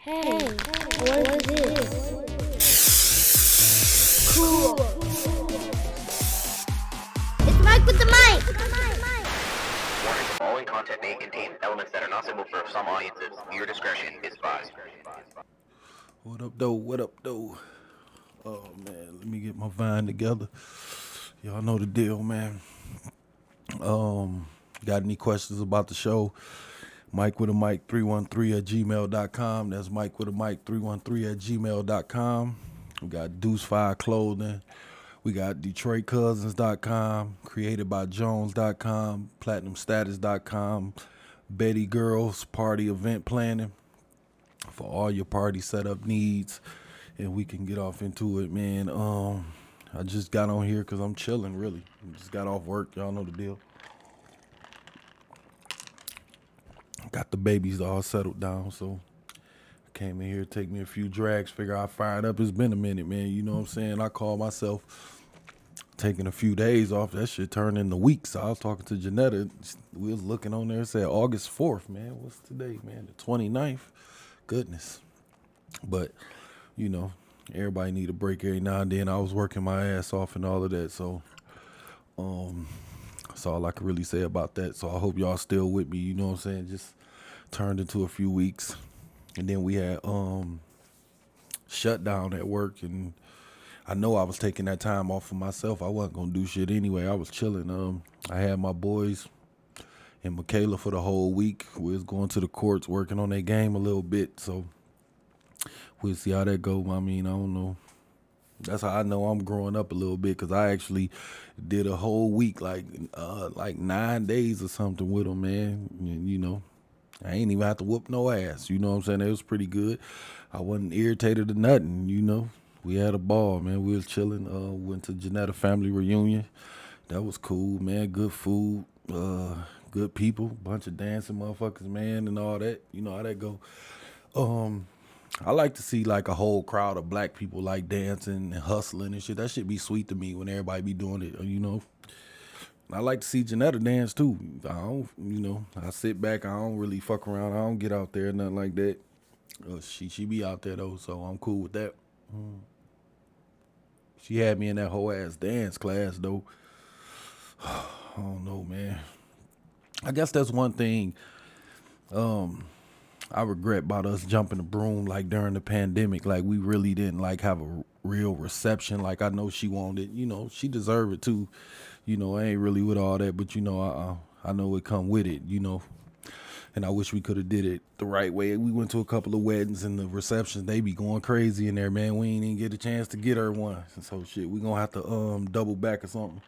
Hey, what is this? Cool. It's Mike with the mic. Warning, the following content may contain elements that are not suitable for some audiences. Your discretion is advised. What up, though? What up, though? Oh man, let me get my vine together. Y'all know the deal, man. Um, got any questions about the show? Mike with a mic 313 at gmail.com. That's Mike with a mic 313 at gmail.com. We got Deuce Fire Clothing. We got DetroitCousins.com, created by Jones.com, PlatinumStatus.com, Betty Girls Party Event Planning for all your party setup needs. And we can get off into it, man. Um, I just got on here because I'm chilling, really. Just got off work. Y'all know the deal. Got the babies all settled down, so I came in here, take me a few drags, figure I fired up. It's been a minute, man. You know what I'm saying? I call myself taking a few days off. That shit turned into weeks. I was talking to Janetta. We was looking on there, said August 4th, man. What's today, man? The 29th? Goodness. But, you know, everybody need a break every now and then. I was working my ass off and all of that, so um that's all I can really say about that. So I hope y'all still with me, you know what I'm saying? Just turned into a few weeks. And then we had um shutdown at work and I know I was taking that time off for myself. I wasn't gonna do shit anyway. I was chilling. Um I had my boys and Michaela for the whole week. We was going to the courts working on their game a little bit, so we'll see how that go. I mean, I don't know. That's how I know I'm growing up a little bit because I actually did a whole week, like uh, like nine days or something with them, man. And, you know, I ain't even have to whoop no ass. You know what I'm saying? It was pretty good. I wasn't irritated or nothing. You know, we had a ball, man. We was chilling. Uh, went to Janetta family reunion. That was cool, man. Good food. Uh, good people. Bunch of dancing motherfuckers, man, and all that. You know how that go. Um, I like to see like a whole crowd of black people like dancing and hustling and shit. That should be sweet to me when everybody be doing it, you know. I like to see Janetta dance too. I don't, you know, I sit back. I don't really fuck around. I don't get out there, nothing like that. Uh, she she be out there though, so I'm cool with that. Mm. She had me in that whole ass dance class though. I don't know, man. I guess that's one thing. Um, I regret about us jumping the broom like during the pandemic. Like we really didn't like have a real reception. Like I know she wanted, you know, she deserved it too. You know, I ain't really with all that, but you know, I I know it come with it. You know, and I wish we could have did it the right way. We went to a couple of weddings and the receptions they be going crazy in there, man. We ain't even get a chance to get her one. So shit, we gonna have to um double back or something.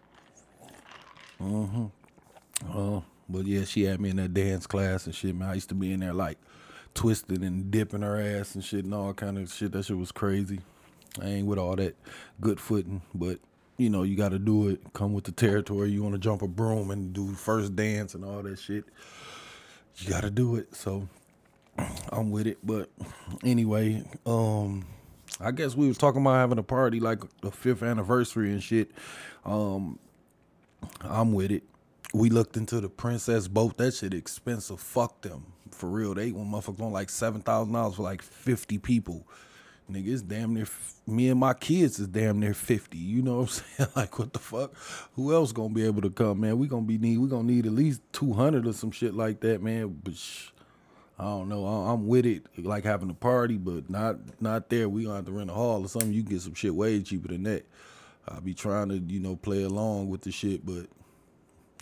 Uh-huh. Uh, but yeah, she had me in that dance class and shit, man. I used to be in there like twisting and dipping her ass and shit and all kind of shit. That shit was crazy. I ain't with all that good footing, but you know, you gotta do it. Come with the territory. You wanna jump a broom and do first dance and all that shit. You gotta do it. So I'm with it. But anyway, um, I guess we was talking about having a party like the fifth anniversary and shit. Um, I'm with it. We looked into the princess boat. That shit expensive. Fuck them. For real. They one motherfucker on like seven thousand dollars for like fifty people. Nigga, it's damn near me and my kids is damn near fifty. You know what I'm saying? like what the fuck? Who else gonna be able to come, man? We gonna be need we gonna need at least two hundred or some shit like that, man. But sh- I don't know. I- I'm with it, like having a party, but not not there. We gonna have to rent a hall or something. You get some shit way cheaper than that. I'll be trying to, you know, play along with the shit, but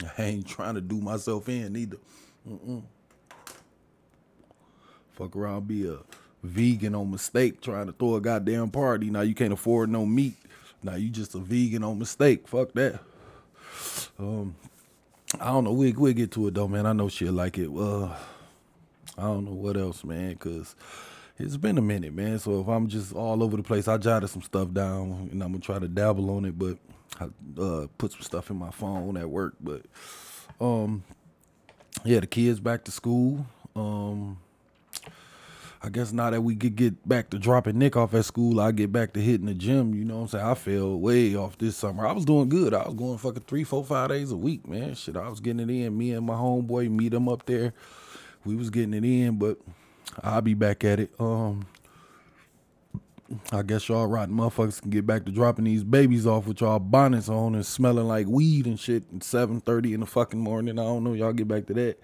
I ain't trying to do myself in either. Mm-mm. Fuck around, be a vegan on mistake, trying to throw a goddamn party. Now you can't afford no meat. Now you just a vegan on mistake. Fuck that. Um, I don't know. We we'll get to it though, man. I know she'll like it. Uh, I don't know what else, man, cause it's been a minute, man. So if I'm just all over the place, I jotted some stuff down and I'm gonna try to dabble on it, but I uh, put some stuff in my phone at work. But um, yeah, the kids back to school. Um, I guess now that we could get back to dropping Nick off at school, I get back to hitting the gym. You know what I'm saying? I fell way off this summer. I was doing good. I was going fucking three, four, five days a week, man. Shit, I was getting it in. Me and my homeboy meet him up there. We was getting it in, but I'll be back at it. Um, I guess y'all rotten motherfuckers can get back to dropping these babies off with y'all bonnets on and smelling like weed and shit at 7.30 in the fucking morning. I don't know. Y'all get back to that.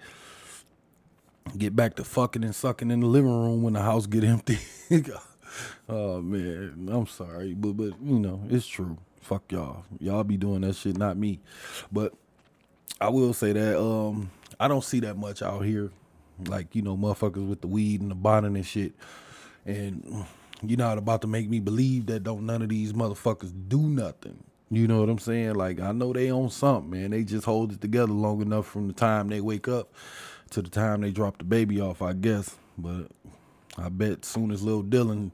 Get back to fucking and sucking in the living room when the house get empty. oh man, I'm sorry, but but you know it's true. Fuck y'all. Y'all be doing that shit, not me. But I will say that um I don't see that much out here. Like, you know, motherfuckers with the weed and the bonnet and shit. And you're not about to make me believe that don't none of these motherfuckers do nothing. You know what I'm saying? Like I know they own something, man. They just hold it together long enough from the time they wake up to the time they drop the baby off, I guess. But I bet soon as Lil Dylan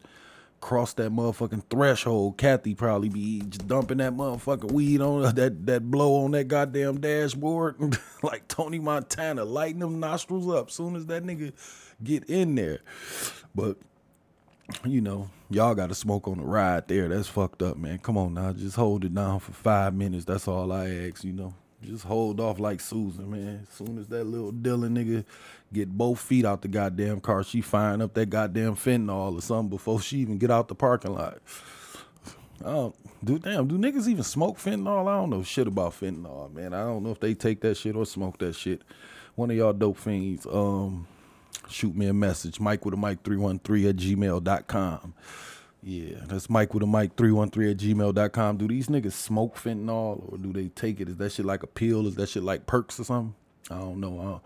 cross that motherfucking threshold, Kathy probably be dumping that motherfucking weed on that that blow on that goddamn dashboard like Tony Montana, lighting them nostrils up soon as that nigga get in there. But you know, y'all got to smoke on the ride there. That's fucked up, man. Come on now, just hold it down for five minutes. That's all I ask. You know, just hold off like Susan, man. As soon as that little Dylan nigga get both feet out the goddamn car, she firing up that goddamn fentanyl or something before she even get out the parking lot. Oh, do damn, do niggas even smoke fentanyl? I don't know shit about fentanyl, man. I don't know if they take that shit or smoke that shit. One of y'all dope fiends, um, shoot me a message. Mike with a mic 313 at gmail.com. Yeah, that's Mike with a mic 313 at gmail.com. Do these niggas smoke fentanyl or do they take it? Is that shit like a pill? Is that shit like perks or something? I don't know.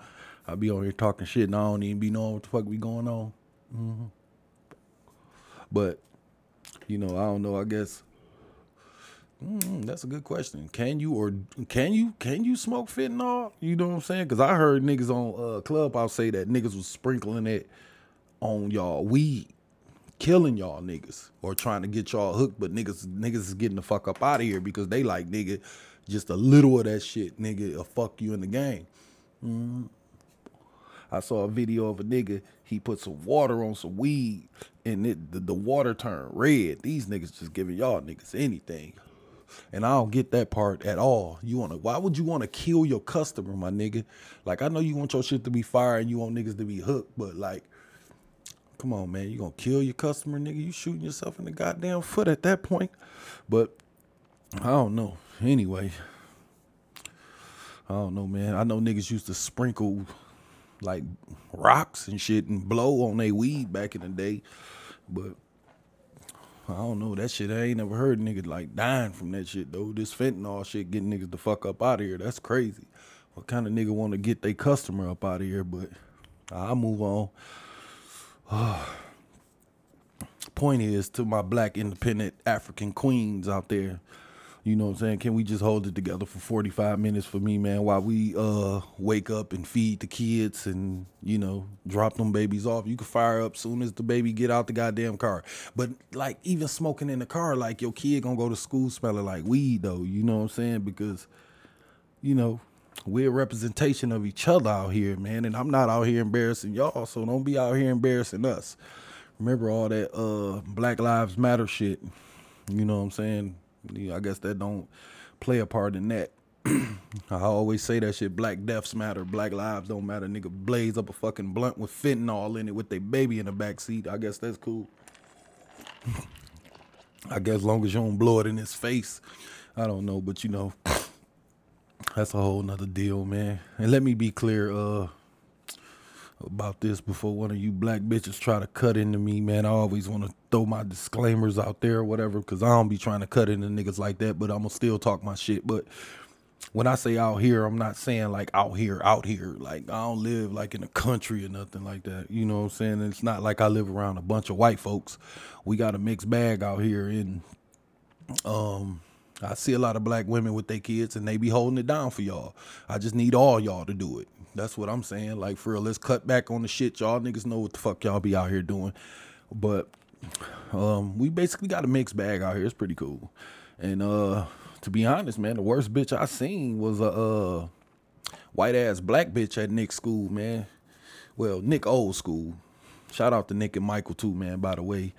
I I be on here talking shit and I don't even be knowing what the fuck be going on. Mm-hmm. But, you know, I don't know. I guess Mm, that's a good question. Can you or can you can you smoke fentanyl? You know what I'm saying? Because I heard niggas on uh, Clubhouse say that niggas was sprinkling it on y'all weed, killing y'all niggas or trying to get y'all hooked. But niggas niggas is getting the fuck up out of here because they like nigga just a little of that shit, nigga, will fuck you in the game. Mm. I saw a video of a nigga. He put some water on some weed, and it, the, the water turned red. These niggas just giving y'all niggas anything. And I don't get that part at all. You wanna why would you want to kill your customer, my nigga? Like I know you want your shit to be fire and you want niggas to be hooked, but like come on, man, you gonna kill your customer, nigga? You shooting yourself in the goddamn foot at that point. But I don't know. Anyway. I don't know, man. I know niggas used to sprinkle like rocks and shit and blow on their weed back in the day. But I don't know that shit. I ain't never heard niggas like dying from that shit though. This fentanyl shit getting niggas the fuck up out of here. That's crazy. What kind of nigga want to get their customer up out of here? But I'll move on. Point is to my black independent African queens out there. You know what I'm saying? Can we just hold it together for 45 minutes for me, man, while we uh wake up and feed the kids and, you know, drop them babies off. You can fire up soon as the baby get out the goddamn car. But like even smoking in the car, like your kid gonna go to school smelling like weed though, you know what I'm saying? Because, you know, we're a representation of each other out here, man. And I'm not out here embarrassing y'all, so don't be out here embarrassing us. Remember all that uh Black Lives Matter shit. You know what I'm saying? I guess that don't play a part in that. I always say that shit. Black deaths matter. Black lives don't matter. Nigga blaze up a fucking blunt with fentanyl in it with their baby in the back seat. I guess that's cool. I guess long as you don't blow it in his face. I don't know, but you know, that's a whole nother deal, man. And let me be clear, uh, about this before one of you black bitches try to cut into me, man. I always want to throw my disclaimers out there or whatever, because I don't be trying to cut into niggas like that, but I'm to still talk my shit. But when I say out here, I'm not saying like out here, out here. Like I don't live like in the country or nothing like that. You know what I'm saying? it's not like I live around a bunch of white folks. We got a mixed bag out here and um I see a lot of black women with their kids and they be holding it down for y'all. I just need all y'all to do it. That's what I'm saying. Like for real, let's cut back on the shit. Y'all niggas know what the fuck y'all be out here doing. But um, we basically got a mixed bag out here. It's pretty cool. And uh, to be honest, man, the worst bitch I seen was a uh, white ass black bitch at Nick's school, man. Well, Nick old school. Shout out to Nick and Michael too, man. By the way,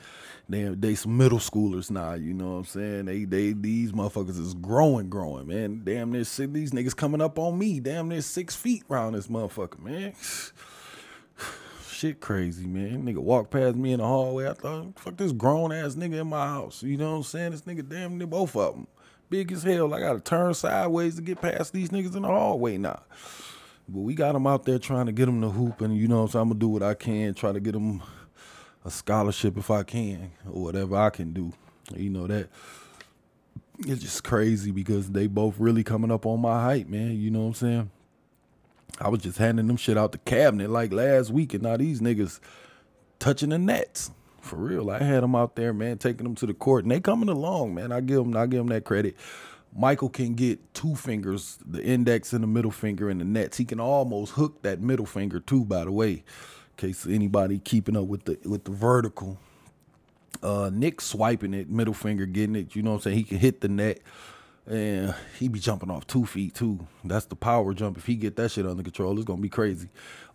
they they some middle schoolers now. You know what I'm saying? They they these motherfuckers is growing, growing, man. Damn near six, these niggas coming up on me. Damn near six feet round this motherfucker, man. shit crazy, man. Nigga walked past me in the hallway. I thought, fuck this grown ass nigga in my house. You know what I'm saying? This nigga damn near both of them. Big as hell. I gotta turn sideways to get past these niggas in the hallway now. But we got them out there trying to get them to hoop, and you know saying? I'm gonna do what I can, try to get them a scholarship if I can, or whatever I can do. You know that it's just crazy because they both really coming up on my height, man. You know what I'm saying? I was just handing them shit out the cabinet like last week, and now these niggas touching the nets. For real, I had them out there, man, taking them to the court, and they coming along, man. I give them, I give them that credit. Michael can get two fingers, the index and the middle finger in the nets. He can almost hook that middle finger too, by the way, in case anybody keeping up with the with the vertical. Uh, Nick swiping it, middle finger getting it. You know what I'm saying? He can hit the net, and he be jumping off two feet too. That's the power jump. If he get that shit under control, it's gonna be crazy.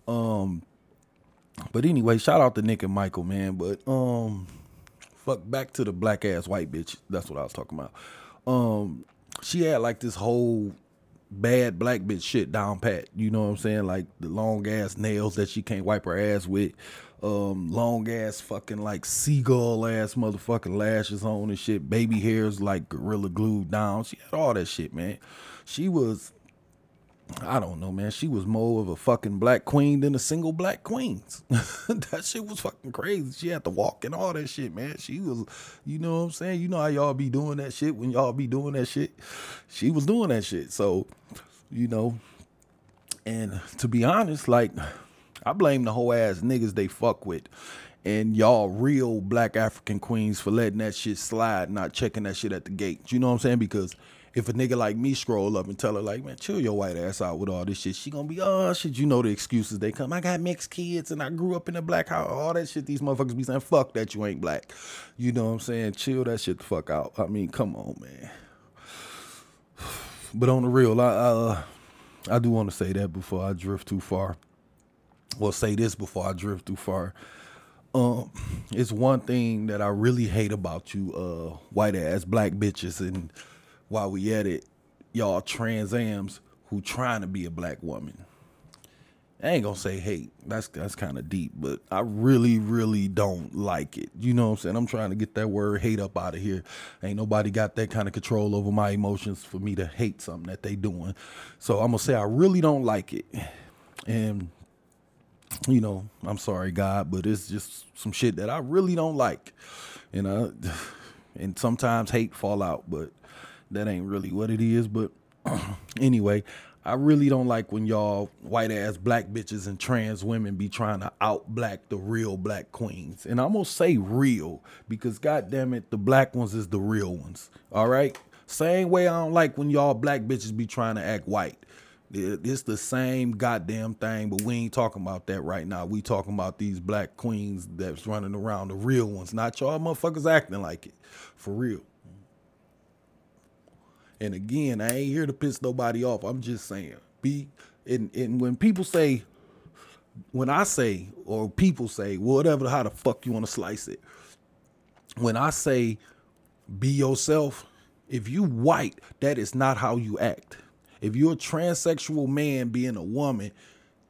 Um, but anyway, shout out to Nick and Michael, man. But um, fuck back to the black ass white bitch. That's what I was talking about. Um, she had like this whole bad black bitch shit down pat. You know what I'm saying? Like the long ass nails that she can't wipe her ass with. Um, long ass fucking like seagull ass motherfucking lashes on and shit. Baby hairs like gorilla glued down. She had all that shit, man. She was I don't know, man. She was more of a fucking black queen than a single black queens. that shit was fucking crazy. She had to walk and all that shit, man. She was, you know what I'm saying? You know how y'all be doing that shit when y'all be doing that shit. She was doing that shit. So, you know, and to be honest, like, I blame the whole ass niggas they fuck with. And y'all real black African queens for letting that shit slide, not checking that shit at the gate. You know what I'm saying? Because if a nigga like me scroll up and tell her like, man, chill your white ass out with all this shit, she gonna be, oh shit, you know the excuses they come. I got mixed kids and I grew up in a black house. All that shit these motherfuckers be saying, fuck that you ain't black. You know what I'm saying? Chill that shit the fuck out. I mean, come on, man. But on the real, I uh, I do want to say that before I drift too far. Well, say this before I drift too far. Um, it's one thing that I really hate about you, uh, white ass black bitches, and while we at it, y'all transams who trying to be a black woman. I ain't gonna say hate. That's that's kind of deep, but I really, really don't like it. You know what I'm saying? I'm trying to get that word hate up out of here. Ain't nobody got that kind of control over my emotions for me to hate something that they doing. So I'm gonna say I really don't like it. And you know, I'm sorry, God, but it's just some shit that I really don't like. And I and sometimes hate fall out, but that ain't really what it is. But anyway, I really don't like when y'all white ass black bitches and trans women be trying to out black the real black queens. And I'm gonna say real because goddamn it, the black ones is the real ones. All right. Same way I don't like when y'all black bitches be trying to act white. It's the same goddamn thing, but we ain't talking about that right now. We talking about these black queens that's running around, the real ones, not y'all motherfuckers acting like it. For real. And again, I ain't here to piss nobody off. I'm just saying, be and and when people say, when I say or people say, whatever, how the fuck you want to slice it. When I say, be yourself. If you white, that is not how you act. If you're a transsexual man being a woman,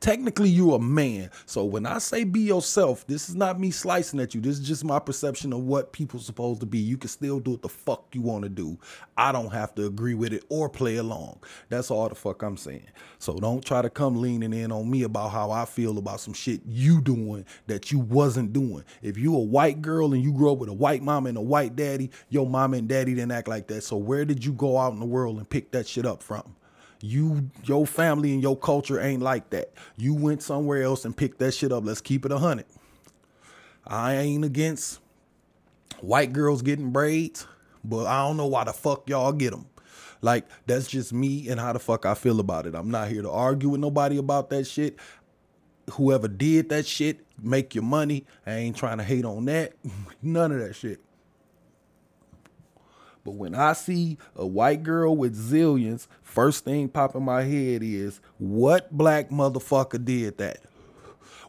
technically you're a man. So when I say be yourself, this is not me slicing at you. This is just my perception of what people supposed to be. You can still do what the fuck you want to do. I don't have to agree with it or play along. That's all the fuck I'm saying. So don't try to come leaning in on me about how I feel about some shit you doing that you wasn't doing. If you a white girl and you grew up with a white mom and a white daddy, your mom and daddy didn't act like that. So where did you go out in the world and pick that shit up from? You, your family and your culture ain't like that. You went somewhere else and picked that shit up. Let's keep it a hundred. I ain't against white girls getting braids, but I don't know why the fuck y'all get them. Like that's just me and how the fuck I feel about it. I'm not here to argue with nobody about that shit. Whoever did that shit, make your money. I ain't trying to hate on that. None of that shit. But when I see a white girl with zillions, first thing pop in my head is what black motherfucker did that?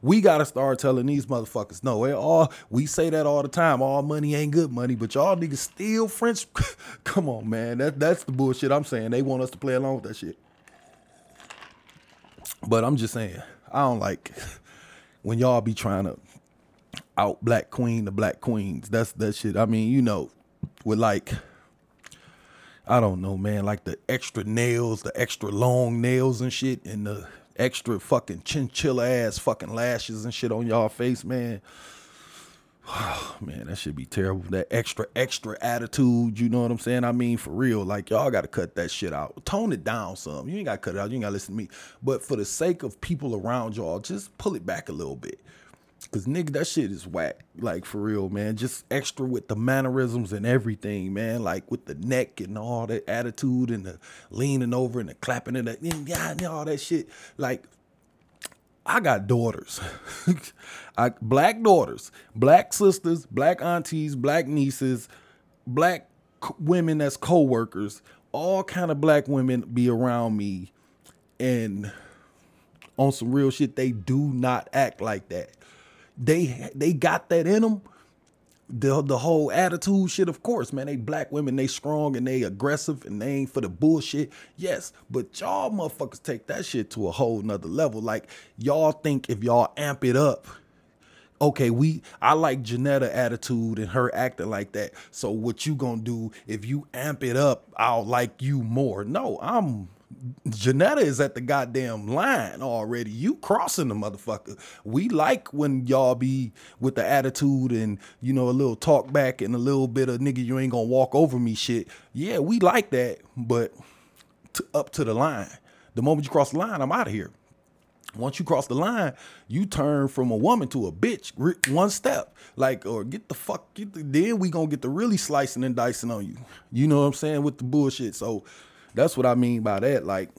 We gotta start telling these motherfuckers, no, all we say that all the time. All money ain't good money, but y'all niggas steal French. Come on, man. That that's the bullshit I'm saying. They want us to play along with that shit. But I'm just saying, I don't like when y'all be trying to out black queen the black queens. That's that shit. I mean, you know, with like I don't know, man, like the extra nails, the extra long nails and shit, and the extra fucking chinchilla ass fucking lashes and shit on y'all face, man. Oh, man, that should be terrible. That extra, extra attitude, you know what I'm saying? I mean, for real, like y'all gotta cut that shit out. Tone it down some. You ain't gotta cut it out, you ain't gotta listen to me. But for the sake of people around y'all, just pull it back a little bit. Cause nigga, that shit is whack. Like for real, man. Just extra with the mannerisms and everything, man. Like with the neck and all that attitude and the leaning over and the clapping and the yeah, and all that shit. Like I got daughters, I, black daughters, black sisters, black aunties, black nieces, black c- women that's co-workers, all kind of black women be around me, and on some real shit, they do not act like that. They they got that in them. The the whole attitude shit, of course, man. They black women, they strong and they aggressive and they ain't for the bullshit. Yes, but y'all motherfuckers take that shit to a whole nother level. Like y'all think if y'all amp it up, okay, we I like Janetta attitude and her acting like that. So what you gonna do if you amp it up, I'll like you more. No, I'm Janetta is at the goddamn line already. You crossing the motherfucker. We like when y'all be with the attitude and you know a little talk back and a little bit of nigga you ain't gonna walk over me shit. Yeah, we like that, but up to the line. The moment you cross the line, I'm out of here. Once you cross the line, you turn from a woman to a bitch one step. Like, or get the fuck, get the, then we gonna get the really slicing and dicing on you. You know what I'm saying? With the bullshit. So that's what I mean by that. Like,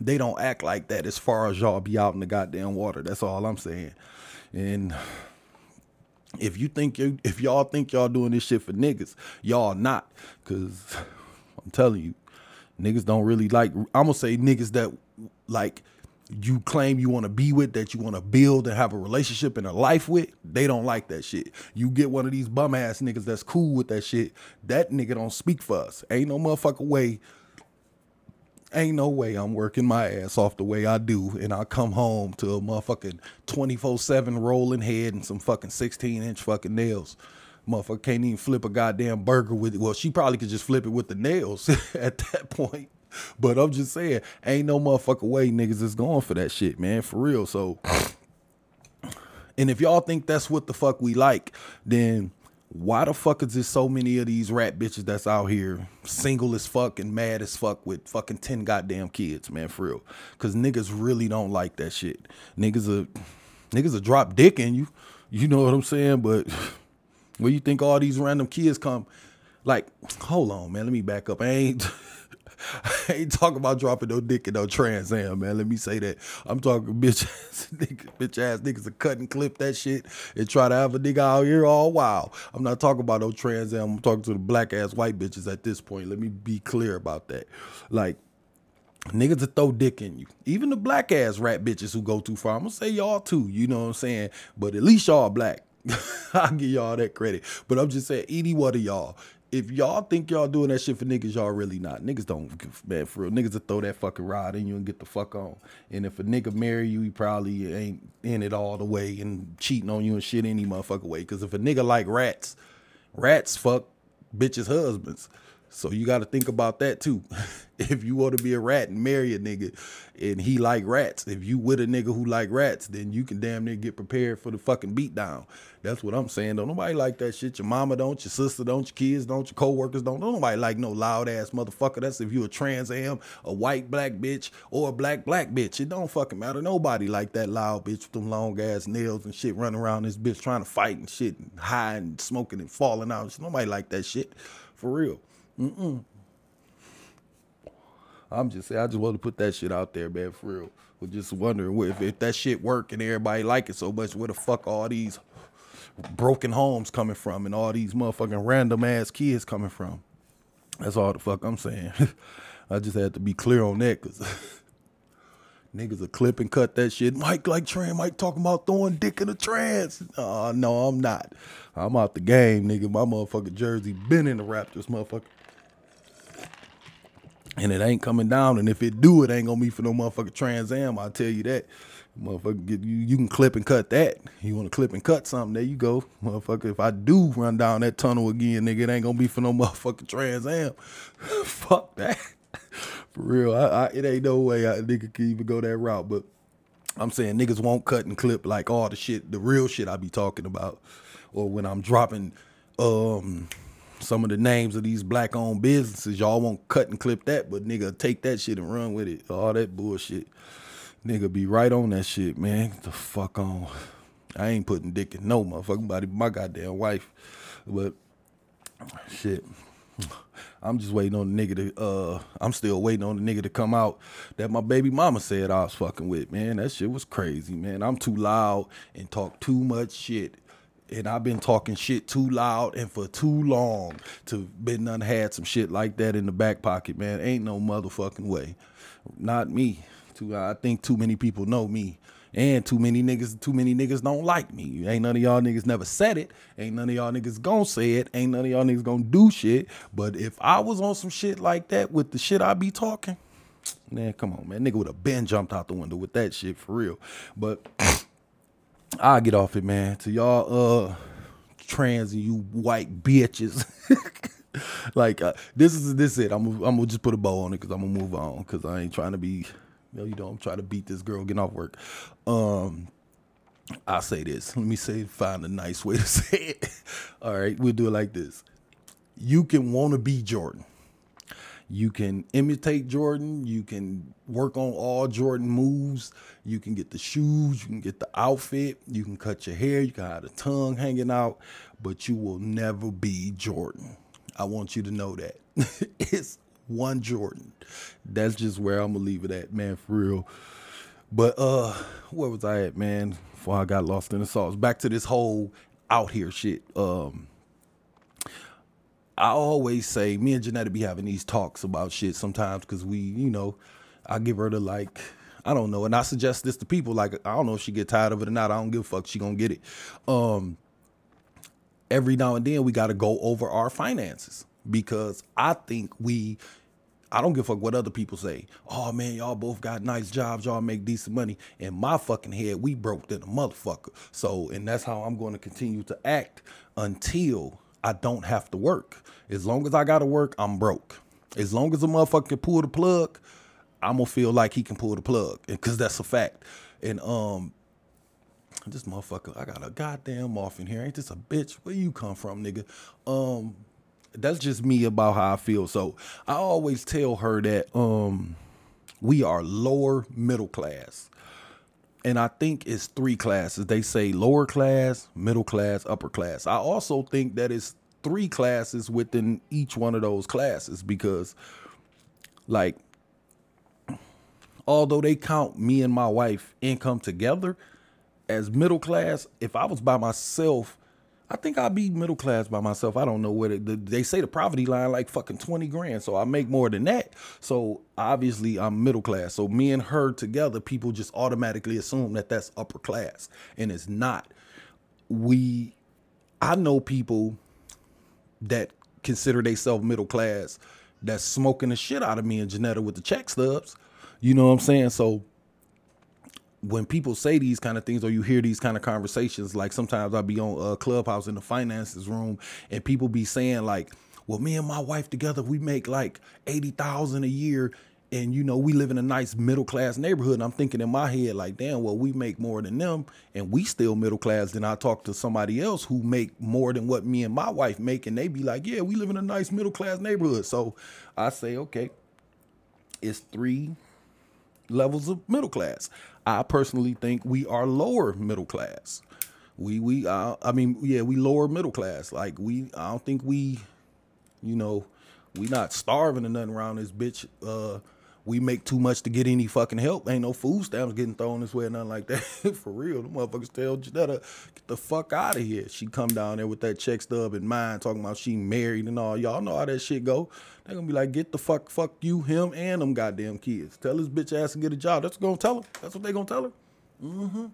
they don't act like that as far as y'all be out in the goddamn water. That's all I'm saying. And if you think you if y'all think y'all doing this shit for niggas, y'all not. Cause I'm telling you, niggas don't really like I'm gonna say niggas that like you claim you want to be with, that you want to build and have a relationship and a life with, they don't like that shit. You get one of these bum ass niggas that's cool with that shit, that nigga don't speak for us. Ain't no motherfucker way ain't no way I'm working my ass off the way I do, and I come home to a motherfucking 24 7 rolling head and some fucking 16 inch fucking nails. Motherfucker can't even flip a goddamn burger with it. Well, she probably could just flip it with the nails at that point. But I'm just saying, ain't no motherfucker way niggas is going for that shit, man, for real. So, and if y'all think that's what the fuck we like, then why the fuck is there so many of these rat bitches that's out here single as fuck and mad as fuck with fucking 10 goddamn kids, man, for real? Cause niggas really don't like that shit. Niggas are niggas a drop dick in you. You know what I'm saying? But where you think all these random kids come? Like, hold on, man. Let me back up. I ain't I ain't talking about dropping no dick in no Trans Am, man. Let me say that. I'm talking bitch ass nigga, bitch ass niggas to cut and clip that shit and try to have a nigga out here all wild. I'm not talking about no Trans Am. I'm talking to the black ass white bitches at this point. Let me be clear about that. Like, Niggas to throw dick in you. Even the black ass rat bitches who go too far. I'm gonna say y'all too, you know what I'm saying? But at least y'all black. I'll give y'all that credit. But I'm just saying, any one of y'all, if y'all think y'all doing that shit for niggas, y'all really not. Niggas don't, give man, for real. Niggas to throw that fucking rod in you and get the fuck on. And if a nigga marry you, he probably ain't in it all the way and cheating on you and shit any motherfucker way. Because if a nigga like rats, rats fuck bitches' husbands. So you got to think about that too. if you want to be a rat and marry a nigga and he like rats, if you with a nigga who like rats, then you can damn near get prepared for the fucking beat down. That's what I'm saying. Don't nobody like that shit. Your mama don't, your sister don't, your kids don't, your co-workers don't. Don't nobody like no loud ass motherfucker. That's if you a trans am, a white black bitch, or a black black bitch. It don't fucking matter. Nobody like that loud bitch with them long ass nails and shit running around this bitch trying to fight and shit and high and smoking and falling out. Nobody like that shit. For real. Mm-mm. I'm just saying, I just want to put that shit out there, man, for real. We're just wondering if, if that shit work and everybody like it so much, where the fuck all these broken homes coming from and all these motherfucking random ass kids coming from? That's all the fuck I'm saying. I just had to be clear on that because niggas will clip and cut that shit. Mike like trans, Mike talking about throwing dick in a trans. Uh, no, I'm not. I'm out the game, nigga. My motherfucking jersey been in the rafters, motherfucker and it ain't coming down. And if it do, it ain't gonna be for no motherfucking Trans Am. I'll tell you that. Motherfucker, get you. You can clip and cut that. You want to clip and cut something? There you go, motherfucker. If I do run down that tunnel again, nigga, it ain't gonna be for no motherfucking Trans Am. Fuck that. For real, I, I, it ain't no way I nigga can even go that route. But I'm saying niggas won't cut and clip like all the shit, the real shit I be talking about, or when I'm dropping um some of the names of these black owned businesses, y'all won't cut and clip that, but nigga take that shit and run with it. All that bullshit. Nigga be right on that shit, man. Get the fuck on. I ain't putting dick in no motherfucking body, my goddamn wife. But shit. I'm just waiting on the nigga to uh I'm still waiting on the nigga to come out that my baby mama said I was fucking with, man. That shit was crazy, man. I'm too loud and talk too much shit. And I've been talking shit too loud and for too long to been done had some shit like that in the back pocket, man. Ain't no motherfucking way. Not me. Too, I think too many people know me. And too many niggas, too many niggas don't like me. Ain't none of y'all niggas never said it. Ain't none of y'all niggas gonna say it. Ain't none of y'all niggas gonna do shit. But if I was on some shit like that with the shit I be talking, man, come on, man. Nigga would have been jumped out the window with that shit for real. But I'll get off it, man. To y'all uh trans and you white bitches. like uh, this is this is it. I'm I'm gonna just put a bow on it because I'm gonna move on because I ain't trying to be you know, you know, I'm trying to beat this girl getting off work. Um, I'll say this. Let me say, find a nice way to say it. All right, we'll do it like this. You can want to be Jordan. You can imitate Jordan. You can work on all Jordan moves. You can get the shoes. You can get the outfit. You can cut your hair. You can have the tongue hanging out, but you will never be Jordan. I want you to know that. it's one Jordan. That's just where I'm gonna leave it at, man, for real. But uh, where was I at, man? Before I got lost in the sauce. Back to this whole out here shit. Um, I always say, me and Janetta be having these talks about shit sometimes because we, you know, I give her the like, I don't know, and I suggest this to people. Like, I don't know if she get tired of it or not. I don't give a fuck. She gonna get it. Um, every now and then we got to go over our finances because I think we I don't give a fuck what other people say. Oh man, y'all both got nice jobs, y'all make decent money. In my fucking head, we broke than a motherfucker. So, and that's how I'm going to continue to act until I don't have to work. As long as I gotta work, I'm broke. As long as a motherfucker can pull the plug, I'm gonna feel like he can pull the plug, because that's a fact. And um, this motherfucker, I got a goddamn off in here. Ain't this a bitch? Where you come from, nigga? Um, that's just me about how I feel. So I always tell her that um we are lower middle class. And I think it's three classes. They say lower class, middle class, upper class. I also think that it's three classes within each one of those classes because like although they count me and my wife income together as middle class, if I was by myself, I think I'll be middle class by myself. I don't know what it, the, they say the poverty line like fucking 20 grand. So I make more than that. So obviously I'm middle class. So me and her together, people just automatically assume that that's upper class and it's not. We, I know people that consider themselves middle class that's smoking the shit out of me and Janetta with the check stubs. You know what I'm saying? So when people say these kind of things or you hear these kind of conversations, like sometimes I'll be on a uh, clubhouse in the finances room and people be saying like, well, me and my wife together, we make like 80,000 a year. And you know, we live in a nice middle class neighborhood. And I'm thinking in my head, like, damn, well, we make more than them and we still middle class. Then I talk to somebody else who make more than what me and my wife make. And they be like, yeah, we live in a nice middle class neighborhood. So I say, okay, it's three levels of middle class. I personally think we are lower middle class. We we uh, I mean yeah we lower middle class. Like we I don't think we, you know, we not starving or nothing around this bitch. Uh, we make too much to get any fucking help. Ain't no food stamps getting thrown this way or nothing like that. For real. The motherfuckers tell Janetta, get the fuck out of here. She come down there with that check stub in mind, talking about she married and all. Y'all know how that shit go. They gonna be like, get the fuck, fuck you, him, and them goddamn kids. Tell this bitch ass to get a job. That's what gonna tell her. That's what they gonna tell her. Mm-hmm.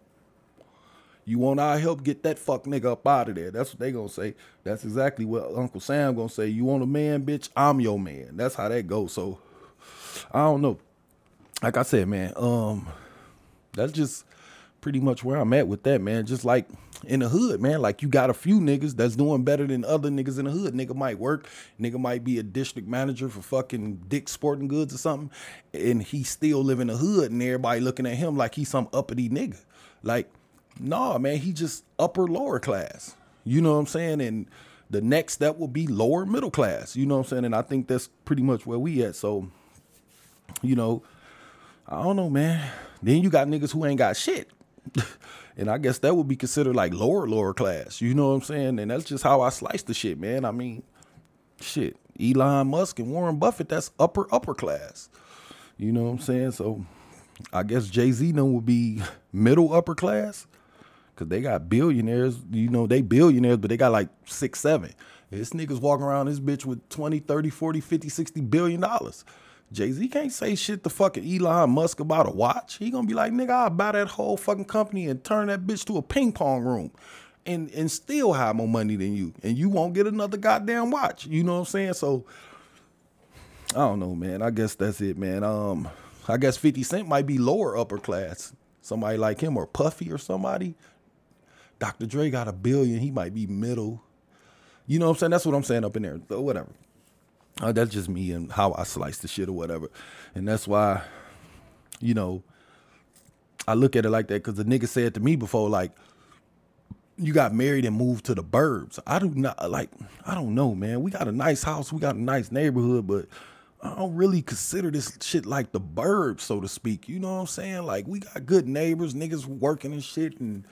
You want our help? Get that fuck nigga up out of there. That's what they gonna say. That's exactly what Uncle Sam gonna say. You want a man, bitch? I'm your man. That's how that goes. So I don't know. Like I said, man, um, that's just pretty much where I'm at with that, man. Just like in the hood, man. Like you got a few niggas that's doing better than other niggas in the hood. Nigga might work, nigga might be a district manager for fucking Dick Sporting Goods or something, and he still live in the hood, and everybody looking at him like he's some uppity nigga. Like, nah, man, he just upper lower class. You know what I'm saying? And the next step will be lower middle class. You know what I'm saying? And I think that's pretty much where we at. So, you know, I don't know, man. Then you got niggas who ain't got shit. and I guess that would be considered like lower, lower class. You know what I'm saying? And that's just how I slice the shit, man. I mean, shit. Elon Musk and Warren Buffett, that's upper, upper class. You know what I'm saying? So I guess Jay Z then would be middle, upper class. Cause they got billionaires, you know, they billionaires, but they got like six, seven. This niggas walking around this bitch with 20, 30, 40, 50, 60 billion dollars. Jay Z can't say shit to fucking Elon Musk about a watch. He gonna be like, nigga, I'll buy that whole fucking company and turn that bitch to a ping pong room and and still have more money than you. And you won't get another goddamn watch. You know what I'm saying? So I don't know, man. I guess that's it, man. Um, I guess 50 Cent might be lower upper class. Somebody like him or Puffy or somebody. Dr. Dre got a billion. He might be middle. You know what I'm saying? That's what I'm saying up in there. So whatever. Uh, that's just me and how I slice the shit or whatever. And that's why, you know, I look at it like that because the nigga said to me before, like, you got married and moved to the burbs. I do not like, I don't know, man. We got a nice house, we got a nice neighborhood, but I don't really consider this shit like the burbs, so to speak. You know what I'm saying? Like, we got good neighbors, niggas working and shit, and,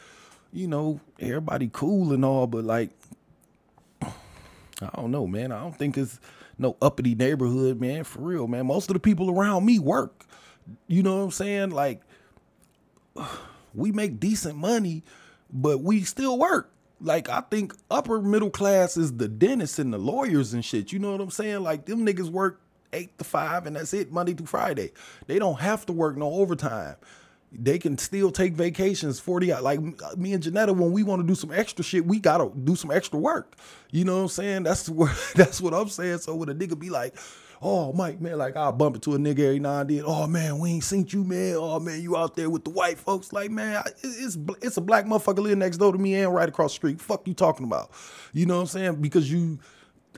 you know, everybody cool and all, but like, I don't know, man. I don't think it's no uppity neighborhood, man. For real, man. Most of the people around me work. You know what I'm saying? Like, we make decent money, but we still work. Like, I think upper middle class is the dentists and the lawyers and shit. You know what I'm saying? Like, them niggas work eight to five and that's it, Monday through Friday. They don't have to work no overtime they can still take vacations 40 out like me and Janetta when we want to do some extra shit we gotta do some extra work. You know what I'm saying? That's what that's what I'm saying. So when a nigga be like oh Mike man like I'll bump into a nigga every now and then oh man we ain't seen you man. Oh man you out there with the white folks. Like man it's it's a black motherfucker living next door to me and right across the street. Fuck you talking about. You know what I'm saying? Because you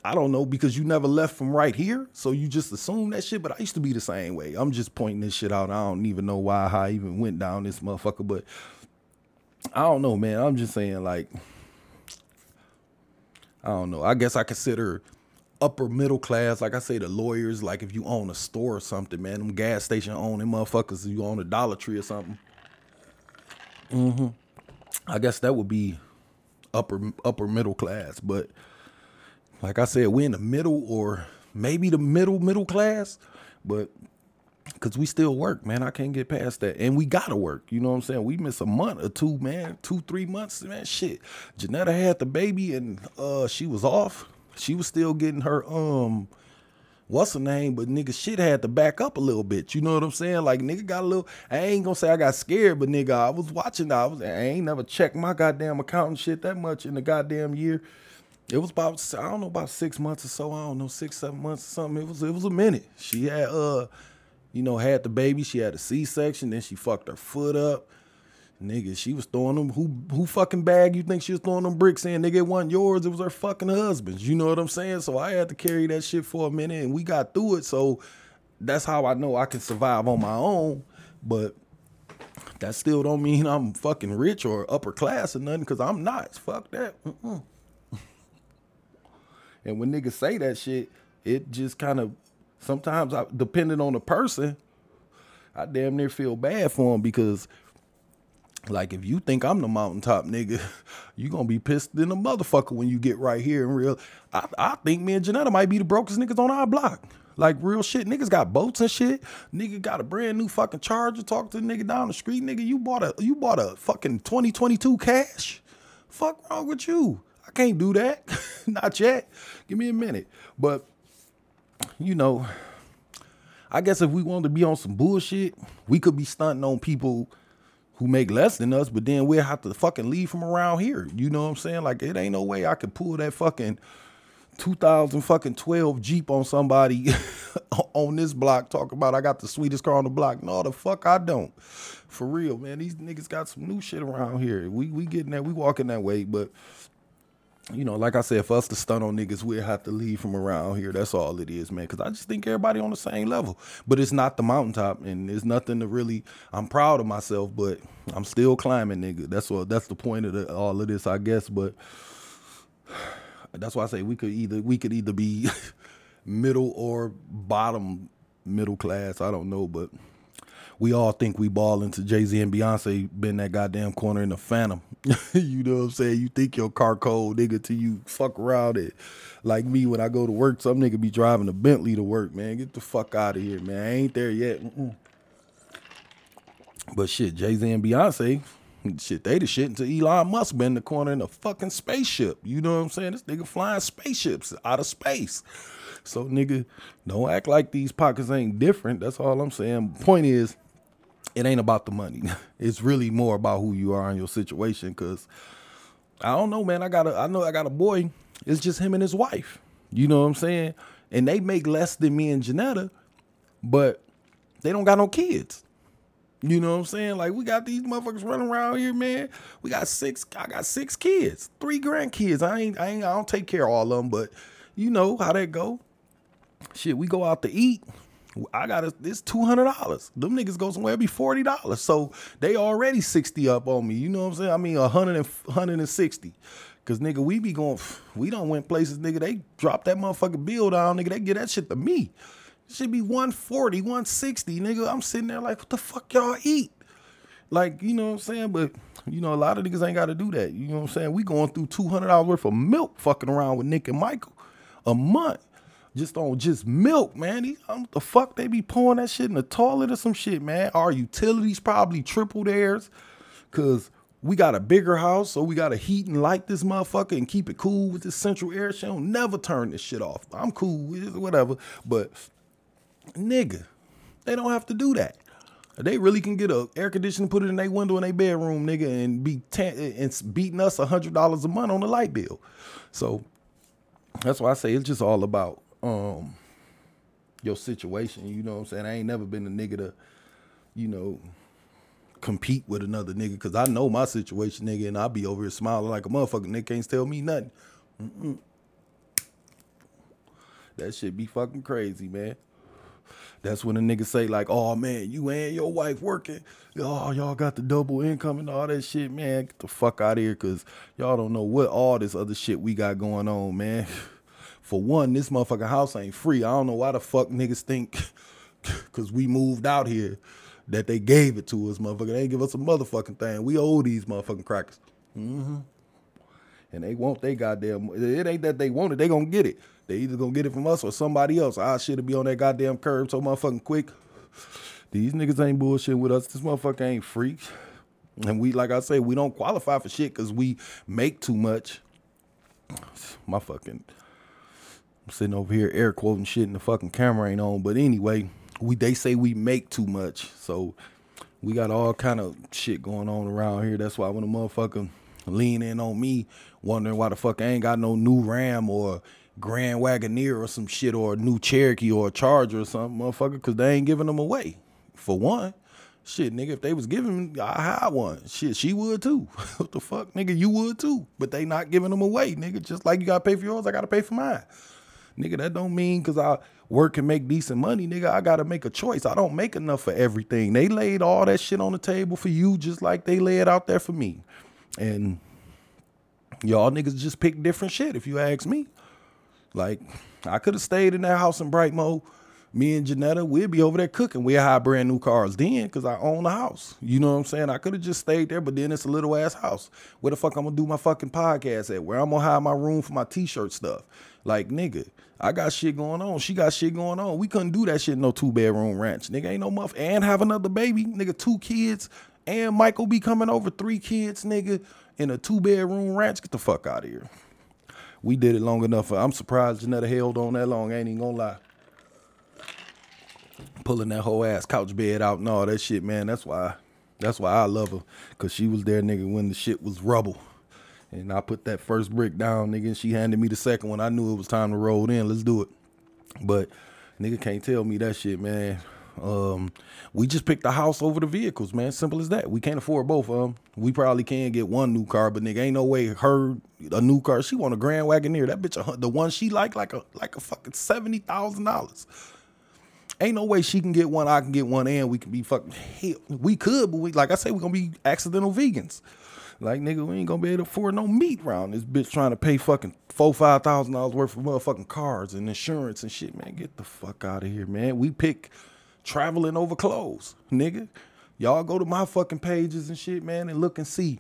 I don't know because you never left from right here, so you just assume that shit. But I used to be the same way. I'm just pointing this shit out. I don't even know why I even went down this motherfucker, but I don't know, man. I'm just saying, like, I don't know. I guess I consider upper middle class, like I say, the lawyers. Like if you own a store or something, man, them gas station owning motherfuckers. You own a Dollar Tree or something. Mm-hmm. I guess that would be upper upper middle class, but like I said, we're in the middle or maybe the middle middle class, but because we still work, man. I can't get past that. And we gotta work. You know what I'm saying? We miss a month or two, man. Two, three months, man. Shit. Janetta had the baby and uh she was off. She was still getting her um what's her name? But nigga shit had to back up a little bit. You know what I'm saying? Like nigga got a little I ain't gonna say I got scared, but nigga, I was watching, I was I ain't never checked my goddamn account and shit that much in the goddamn year. It was about I don't know about six months or so. I don't know six seven months or something. It was it was a minute. She had uh, you know, had the baby. She had a C section. Then she fucked her foot up. Nigga, she was throwing them. Who who fucking bag you think she was throwing them bricks in? Nigga, it wasn't yours. It was her fucking husband's. You know what I'm saying? So I had to carry that shit for a minute, and we got through it. So that's how I know I can survive on my own. But that still don't mean I'm fucking rich or upper class or nothing, cause I'm not. Fuck that. Mm-mm. And when niggas say that shit, it just kind of sometimes, I, depending on the person, I damn near feel bad for them because, like, if you think I'm the mountaintop nigga, you gonna be pissed in a motherfucker when you get right here and real. I, I think me and Janetta might be the brokest niggas on our block. Like real shit. Niggas got boats and shit. Nigga got a brand new fucking charger. Talk to the nigga down the street. Nigga, you bought a you bought a fucking 2022 cash. Fuck wrong with you? I can't do that. Not yet. Give me a minute. But, you know, I guess if we wanted to be on some bullshit, we could be stunting on people who make less than us, but then we'll have to fucking leave from around here. You know what I'm saying? Like, it ain't no way I could pull that fucking 2000 fucking 12 Jeep on somebody on this block talking about I got the sweetest car on the block. No, the fuck I don't. For real, man. These niggas got some new shit around here. We we getting that, we walking that way, but you know, like I said, for us to stun on niggas, we'll have to leave from around here. That's all it is, man. Because I just think everybody on the same level. But it's not the mountaintop, and there's nothing to really. I'm proud of myself, but I'm still climbing, nigga. That's what. That's the point of the, all of this, I guess. But that's why I say we could either we could either be middle or bottom middle class. I don't know, but we all think we ball into Jay Z and Beyonce been that goddamn corner in the Phantom. you know what I'm saying? You think your car cold, nigga, till you fuck around it. Like me when I go to work, some nigga be driving a Bentley to work, man. Get the fuck out of here, man. I ain't there yet. Mm-mm. But shit, Jay Z and Beyonce, shit, they the shit until Elon Musk been the corner in a fucking spaceship. You know what I'm saying? This nigga flying spaceships out of space. So nigga, don't act like these pockets ain't different. That's all I'm saying. Point is, it ain't about the money. It's really more about who you are in your situation. Cause I don't know, man. I got a I know I got a boy. It's just him and his wife. You know what I'm saying? And they make less than me and Janetta, but they don't got no kids. You know what I'm saying? Like we got these motherfuckers running around here, man. We got six. I got six kids, three grandkids. I ain't. I ain't. I don't take care of all of them, but you know how that go. Shit, we go out to eat. I got this two hundred dollars. Them niggas go somewhere be forty dollars. So they already sixty up on me. You know what I'm saying? I mean a hundred and hundred and sixty. Cause nigga, we be going. We don't went places, nigga. They drop that motherfucking bill down, nigga. They get that shit to me. It should be 140, 160, nigga. I'm sitting there like, what the fuck y'all eat? Like, you know what I'm saying? But, you know, a lot of niggas ain't got to do that. You know what I'm saying? We going through $200 worth of milk fucking around with Nick and Michael a month just on just milk, man. These, um, the fuck they be pouring that shit in the toilet or some shit, man. Our utilities probably triple theirs, cause we got a bigger house, so we got to heat and light this motherfucker and keep it cool with this central air. She don't never turn this shit off. I'm cool with it, whatever, but nigga, they don't have to do that. They really can get a air conditioner, put it in their window in their bedroom, nigga, and be ten, and beating us hundred dollars a month on the light bill. So that's why I say it's just all about um your situation. You know what I'm saying? I ain't never been a nigga to, you know, compete with another nigga because I know my situation, nigga, and I be over here smiling like a motherfucker. Nigga can't tell me nothing. Mm-mm. That shit be fucking crazy, man. That's when the nigga say like, "Oh man, you and your wife working. Oh, y'all got the double income and all that shit, man. Get the fuck out of here, cause y'all don't know what all this other shit we got going on, man." For one, this motherfucking house ain't free. I don't know why the fuck niggas think, cause we moved out here, that they gave it to us, motherfucker. They ain't give us a motherfucking thing. We owe these motherfucking crackers. Mm-hmm. And they want they goddamn. It ain't that they want it. They gonna get it. They either gonna get it from us or somebody else. I should be on that goddamn curb so motherfucking quick. These niggas ain't bullshit with us. This motherfucker ain't freaks. And we, like I say, we don't qualify for shit because we make too much. My fucking, Sitting over here air quoting shit and the fucking camera ain't on. But anyway, we they say we make too much. So we got all kind of shit going on around here. That's why when a motherfucker lean in on me, wondering why the fuck I ain't got no new Ram or Grand Wagoneer or some shit or a new Cherokee or a Charger or something, motherfucker, because they ain't giving them away. For one, shit, nigga, if they was giving me, I had one. Shit, she would too. what the fuck, nigga, you would too. But they not giving them away, nigga. Just like you gotta pay for yours, I gotta pay for mine. Nigga, that don't mean because I work and make decent money, nigga. I gotta make a choice. I don't make enough for everything. They laid all that shit on the table for you, just like they lay it out there for me. And y'all niggas just pick different shit if you ask me. Like, I could have stayed in that house in Brightmo. Me and Janetta, we'd be over there cooking. We'd have brand new cars then because I own the house. You know what I'm saying? I could have just stayed there, but then it's a little ass house. Where the fuck I'm gonna do my fucking podcast at? Where I'm gonna have my room for my t-shirt stuff? Like, nigga, I got shit going on. She got shit going on. We couldn't do that shit in no two bedroom ranch. Nigga, ain't no muff. And have another baby. Nigga, two kids. And Michael be coming over, three kids, nigga, in a two bedroom ranch. Get the fuck out of here we did it long enough. I'm surprised Janetta held on that long. I ain't even gonna lie. Pulling that whole ass couch bed out and all that shit, man. That's why. That's why I love her, cause she was there, nigga, when the shit was rubble. And I put that first brick down, nigga, and she handed me the second one. I knew it was time to roll in. Let's do it. But nigga can't tell me that shit, man. Um, we just picked the house over the vehicles, man. Simple as that. We can't afford both of them. We probably can get one new car, but nigga, ain't no way her a new car. She want a Grand Wagoneer. That bitch, the one she like, like a like a fucking seventy thousand dollars. Ain't no way she can get one. I can get one, and we can be fucking. Hell, we could, but we like I say, we gonna be accidental vegans. Like nigga, we ain't gonna be able to afford no meat around this bitch trying to pay fucking four five thousand dollars worth of motherfucking cars and insurance and shit. Man, get the fuck out of here, man. We pick traveling over clothes, nigga. Y'all go to my fucking pages and shit, man, and look and see.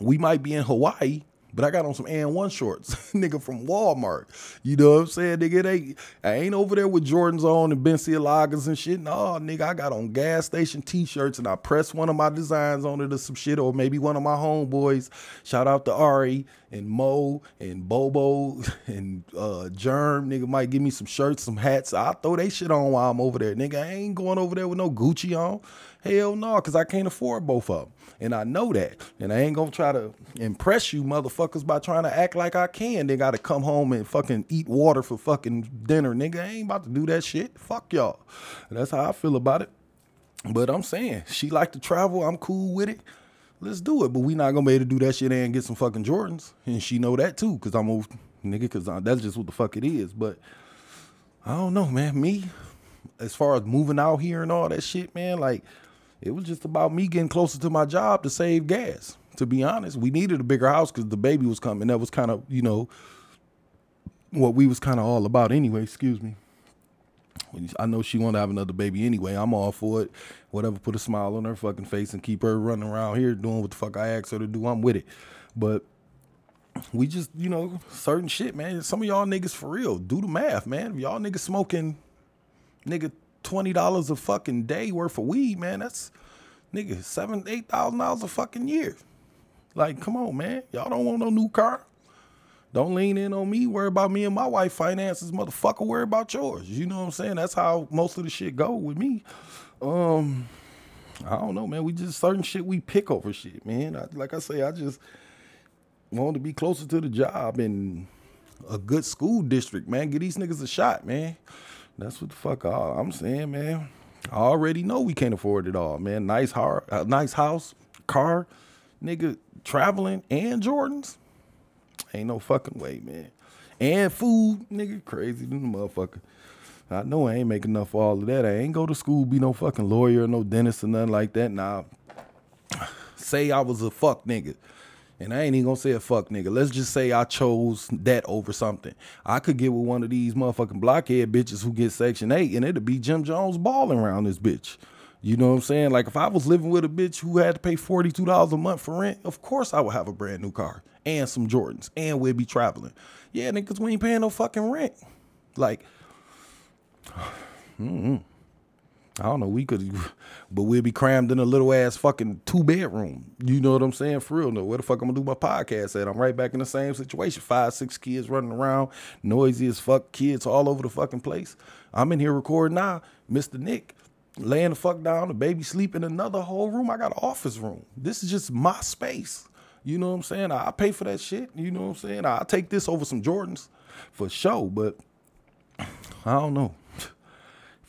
We might be in Hawaii, but I got on some and one shorts, nigga from Walmart. You know what I'm saying, nigga? Ain't, I ain't over there with Jordans on and Balenciagas and shit. No, nigga, I got on gas station t-shirts and I pressed one of my designs on it or some shit, or maybe one of my homeboys. Shout out to Ari and Mo and Bobo and uh Germ. Nigga might give me some shirts, some hats. I'll throw they shit on while I'm over there. Nigga, I ain't going over there with no Gucci on. Hell no, cause I can't afford both of them. And I know that. And I ain't gonna try to impress you motherfuckers by trying to act like I can. They gotta come home and fucking eat water for fucking dinner. Nigga, I ain't about to do that shit. Fuck y'all. That's how I feel about it. But I'm saying, she like to travel. I'm cool with it. Let's do it. But we not gonna be able to do that shit and get some fucking Jordans. And she know that too, cause I'm a nigga, cause I, that's just what the fuck it is. But I don't know, man. Me, as far as moving out here and all that shit, man, like it was just about me getting closer to my job to save gas. To be honest, we needed a bigger house because the baby was coming. That was kind of, you know, what we was kind of all about anyway. Excuse me. I know she want to have another baby anyway. I'm all for it. Whatever, put a smile on her fucking face and keep her running around here doing what the fuck I asked her to do. I'm with it. But we just, you know, certain shit, man. Some of y'all niggas for real, do the math, man. If y'all niggas smoking, nigga, twenty dollars a fucking day worth of weed, man. That's nigga seven, eight thousand dollars a fucking year. Like, come on, man. Y'all don't want no new car. Don't lean in on me. Worry about me and my wife finances, motherfucker. Worry about yours. You know what I'm saying? That's how most of the shit go with me. Um, I don't know, man. We just certain shit we pick over shit, man. I, like I say, I just want to be closer to the job and a good school district, man. Get these niggas a shot, man. That's what the fuck I, I'm saying, man. I already know we can't afford it all, man. Nice har a nice house, car, nigga, traveling and Jordans. Ain't no fucking way, man. And food, nigga, crazy than the motherfucker. I know I ain't making enough for all of that. I ain't go to school, be no fucking lawyer, no dentist or nothing like that. Now, say I was a fuck nigga. And I ain't even gonna say a fuck nigga. Let's just say I chose that over something. I could get with one of these motherfucking blockhead bitches who get Section 8 and it'd be Jim Jones balling around this bitch. You know what I'm saying? Like if I was living with a bitch who had to pay $42 a month for rent, of course I would have a brand new car and some Jordans and we'd be traveling. Yeah, niggas, we ain't paying no fucking rent. Like, I don't know. We could, but we'd be crammed in a little ass fucking two bedroom. You know what I'm saying? For real, no. Where the fuck I'm gonna do my podcast at? I'm right back in the same situation. Five, six kids running around, noisy as fuck, kids all over the fucking place. I'm in here recording now, Mr. Nick. Laying the fuck down, the baby sleep in another whole room. I got an office room. This is just my space. You know what I'm saying? I pay for that shit. You know what I'm saying? I take this over some Jordans for sure, but I don't know.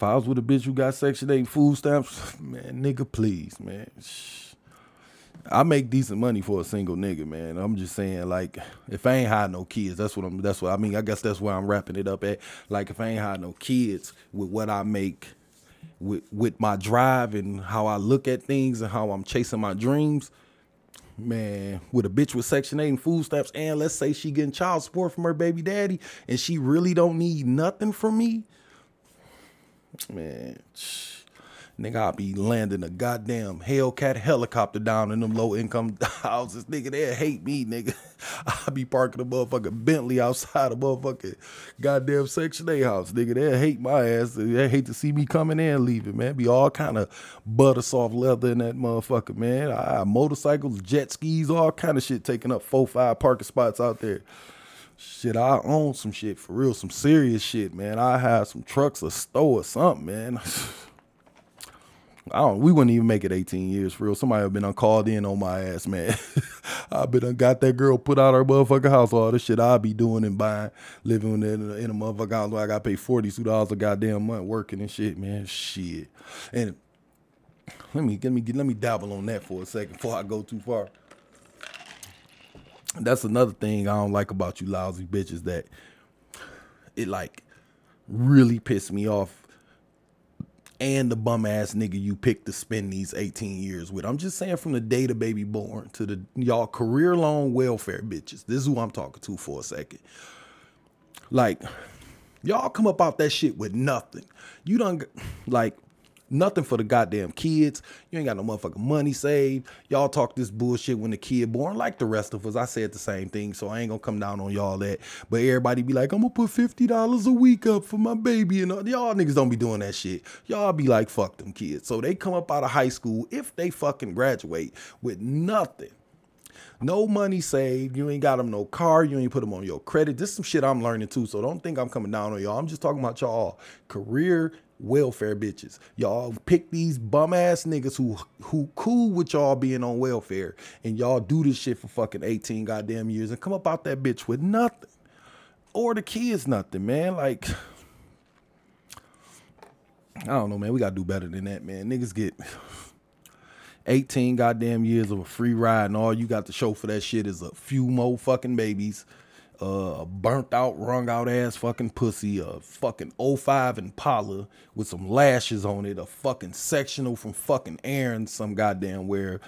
I was with a bitch who got Section 8 food stamps, man, nigga, please, man. Shh. I make decent money for a single nigga, man. I'm just saying, like, if I ain't had no kids, that's what I'm. That's what I mean. I guess that's where I'm wrapping it up at. Like, if I ain't had no kids with what I make, with with my drive and how I look at things and how I'm chasing my dreams, man, with a bitch with Section 8 and food stamps, and let's say she getting child support from her baby daddy, and she really don't need nothing from me, man, nigga, I'll be landing a goddamn Hellcat helicopter down in them low income houses. Nigga, they hate me, nigga. I'll be parking a motherfucking Bentley outside a motherfucking goddamn Section 8 house. Nigga, they hate my ass. They hate to see me coming in and leaving, man. Be all kind of butter soft leather in that motherfucker, man. I motorcycles, jet skis, all kind of shit taking up four, five parking spots out there. Shit, I own some shit for real, some serious shit, man. I have some trucks, a store, or something, man. I don't. We wouldn't even make it 18 years for real. Somebody have been on called in on my ass, man. I been done got that girl put out her motherfucking house. All this shit I be doing and buying, living in a, in a motherfucking house where I got paid 42 dollars a goddamn month working and shit, man. Shit. And let me let me let me dabble on that for a second before I go too far. That's another thing I don't like about you lousy bitches that it like really pissed me off and the bum ass nigga you picked to spend these 18 years with. I'm just saying from the day the baby born to the y'all career long welfare bitches. This is who I'm talking to for a second. Like, y'all come up off that shit with nothing. You don't like Nothing for the goddamn kids. You ain't got no motherfucking money saved. Y'all talk this bullshit when the kid born, like the rest of us. I said the same thing, so I ain't gonna come down on y'all that. But everybody be like, I'm gonna put fifty dollars a week up for my baby, and all. y'all niggas don't be doing that shit. Y'all be like, fuck them kids. So they come up out of high school if they fucking graduate with nothing. No money saved. You ain't got them no car. You ain't put them on your credit. This is some shit I'm learning too. So don't think I'm coming down on y'all. I'm just talking about y'all career welfare bitches. Y'all pick these bum ass niggas who who cool with y'all being on welfare and y'all do this shit for fucking 18 goddamn years and come up out that bitch with nothing. Or the kids nothing, man. Like I don't know, man. We gotta do better than that, man. Niggas get 18 goddamn years of a free ride and all you got to show for that shit is a few more fucking babies uh, a burnt out, wrung out ass fucking pussy, a fucking 05 Impala with some lashes on it, a fucking sectional from fucking Aaron, some goddamn where,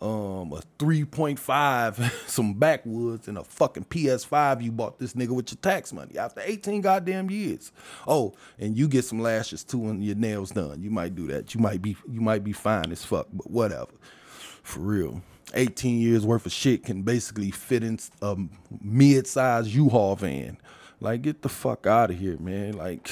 um, a 3.5, some backwoods, and a fucking PS5 you bought this nigga with your tax money after 18 goddamn years. Oh, and you get some lashes too and your nails done. You might do that. You might be you might be fine as fuck, but whatever. For real. 18 years worth of shit can basically fit in a mid-sized U-Haul van. Like, get the fuck out of here, man. Like,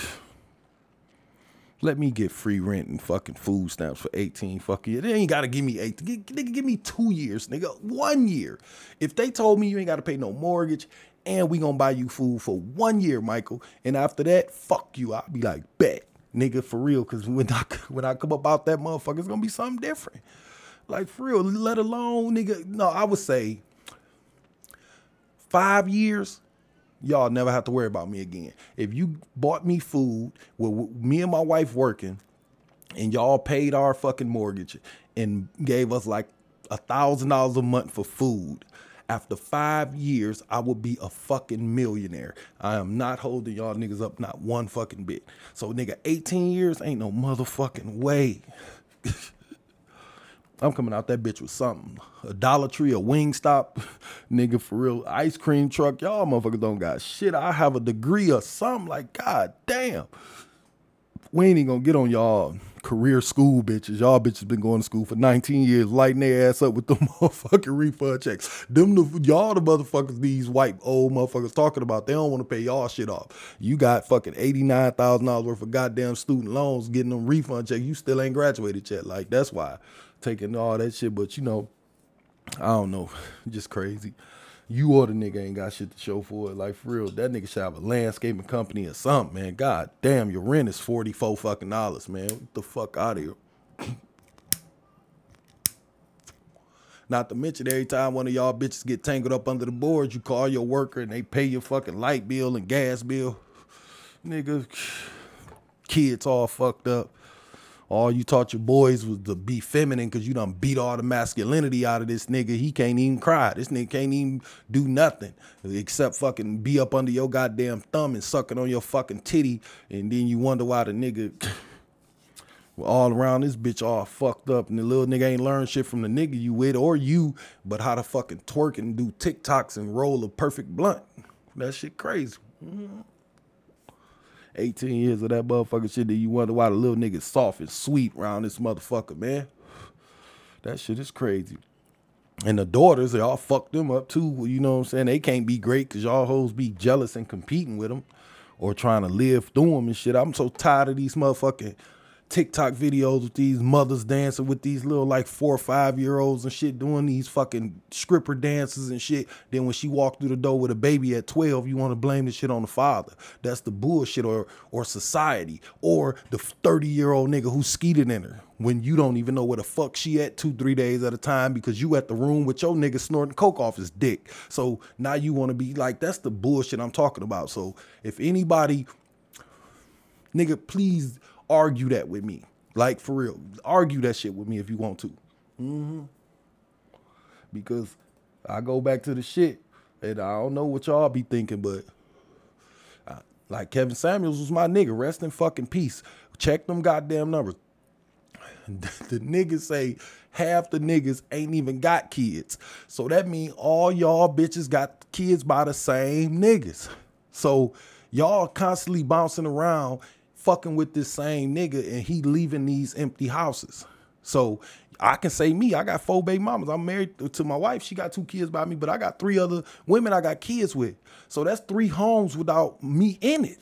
let me get free rent and fucking food stamps for 18 fucking years. They ain't gotta give me eight. Nigga, give me two years, nigga. One year. If they told me you ain't gotta pay no mortgage and we gonna buy you food for one year, Michael, and after that, fuck you. I'll be like, bet, nigga, for real. Cause when I when I come about that motherfucker, it's gonna be something different. Like for real, let alone nigga. No, I would say five years, y'all never have to worry about me again. If you bought me food with me and my wife working, and y'all paid our fucking mortgage and gave us like a thousand dollars a month for food. After five years, I will be a fucking millionaire. I am not holding y'all niggas up not one fucking bit. So nigga, 18 years ain't no motherfucking way. I'm coming out that bitch with something. A Dollar Tree, a Wingstop, nigga, for real. Ice cream truck. Y'all motherfuckers don't got shit. I have a degree or something. Like, god damn. We ain't even gonna get on y'all career school bitches. Y'all bitches been going to school for 19 years, lighting their ass up with the motherfucking refund checks. Them the y'all the motherfuckers these white old motherfuckers talking about. They don't want to pay y'all shit off. You got fucking $89,000 worth of goddamn student loans getting them refund checks. You still ain't graduated yet. Like that's why taking all that shit. But you know, I don't know, just crazy. You or the nigga ain't got shit to show for it. Like for real, that nigga should have a landscaping company or something, man. God damn, your rent is forty four fucking dollars, man. Get the fuck out of here. Not to mention, every time one of y'all bitches get tangled up under the boards, you call your worker and they pay your fucking light bill and gas bill. Nigga, kids all fucked up all you taught your boys was to be feminine because you done beat all the masculinity out of this nigga. He can't even cry. This nigga can't even do nothing except fucking be up under your goddamn thumb and sucking on your fucking titty. And then you wonder why the nigga all around this bitch all fucked up and the little nigga ain't learned shit from the nigga you with or you, but how to fucking twerk and do TikToks and roll a perfect blunt. That shit crazy. Mm-hmm. 18 years of that motherfucker shit that you wonder why the little nigga soft and sweet around this motherfucker, man. That shit is crazy. And the daughters, they all fucked them up too. You know what I'm saying? They can't be great because y'all hoes be jealous and competing with them or trying to live through them and shit. I'm so tired of these motherfucking TikTok videos with these mothers dancing with these little like four or five year olds and shit doing these fucking stripper dances and shit. Then when she walked through the door with a baby at 12, you want to blame the shit on the father. That's the bullshit or or society or the 30 year old nigga who skeeted in her when you don't even know where the fuck she at two, three days at a time because you at the room with your nigga snorting coke off his dick. So now you want to be like, that's the bullshit I'm talking about. So if anybody, nigga, please argue that with me. Like for real, argue that shit with me if you want to. Mm-hmm. Because I go back to the shit, and I don't know what y'all be thinking, but uh, like Kevin Samuels was my nigga. Rest in fucking peace. Check them goddamn numbers. the niggas say half the niggas ain't even got kids. So that mean all y'all bitches got kids by the same niggas. So y'all constantly bouncing around fucking with this same nigga and he leaving these empty houses. So I can say me, I got four baby mamas. I'm married to my wife. She got two kids by me, but I got three other women I got kids with. So that's three homes without me in it.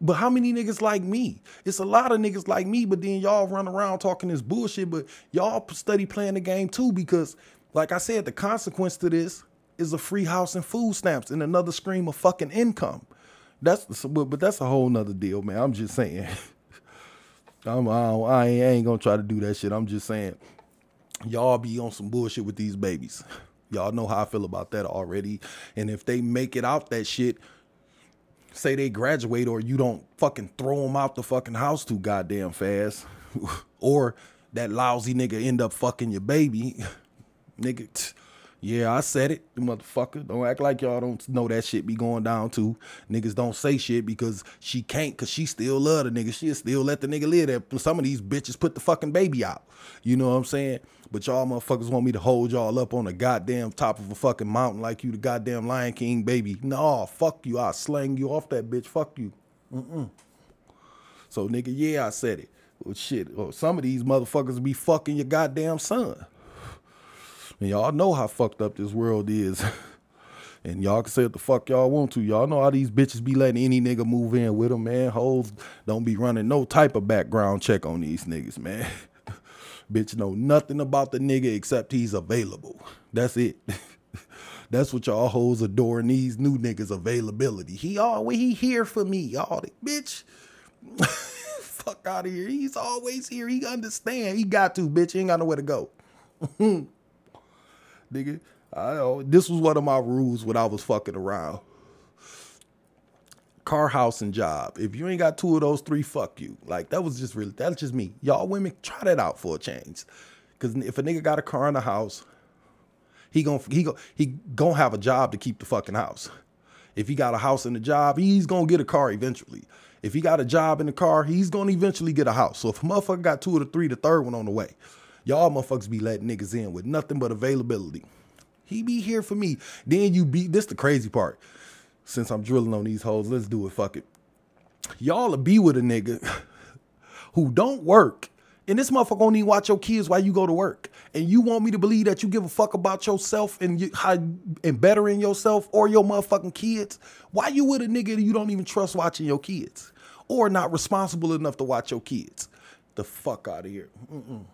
But how many niggas like me? It's a lot of niggas like me, but then y'all run around talking this bullshit, but y'all study playing the game too because, like I said, the consequence to this is a free house and food stamps and another stream of fucking income. That's but that's a whole nother deal, man. I'm just saying. I'm, I, I ain't gonna try to do that shit. I'm just saying, y'all be on some bullshit with these babies. Y'all know how I feel about that already. And if they make it out that shit, say they graduate or you don't fucking throw them out the fucking house too goddamn fast, or that lousy nigga end up fucking your baby, nigga. Yeah, I said it, the motherfucker. Don't act like y'all don't know that shit be going down too. Niggas don't say shit because she can't, cause she still love the nigga. She'll still let the nigga live there. Some of these bitches put the fucking baby out. You know what I'm saying? But y'all motherfuckers want me to hold y'all up on the goddamn top of a fucking mountain like you the goddamn Lion King baby. No, fuck you. I'll slang you off that bitch. Fuck you. Mm-mm. So nigga, yeah, I said it. Well, shit, well, some of these motherfuckers be fucking your goddamn son. And y'all know how fucked up this world is. and y'all can say what the fuck y'all want to. Y'all know how these bitches be letting any nigga move in with them, man. Hoes don't be running no type of background check on these niggas, man. Bitch know nothing about the nigga except he's available. That's it. That's what y'all hoes adoring these new niggas availability. He always he here for me, y'all. Bitch. Fuck out of here. He's always here. He understand. He got to, bitch. He ain't got nowhere to go. Nigga. I know this was one of my rules when I was fucking around. Car, house, and job. If you ain't got two of those three, fuck you. Like that was just really that's just me. Y'all women try that out for a change. Cause if a nigga got a car and a house, he gon' he go he gonna have a job to keep the fucking house. If he got a house and a job, he's gonna get a car eventually. If he got a job in the car, he's gonna eventually get a house. So if a motherfucker got two of the three, the third one on the way. Y'all motherfuckers be letting niggas in with nothing but availability. He be here for me. Then you be this the crazy part. Since I'm drilling on these hoes, let's do it. Fuck it. Y'all be with a nigga who don't work. And this motherfucker don't even watch your kids while you go to work. And you want me to believe that you give a fuck about yourself and you, how and bettering yourself or your motherfucking kids? Why you with a nigga that you don't even trust watching your kids? Or not responsible enough to watch your kids? The fuck out of here. Mm-mm.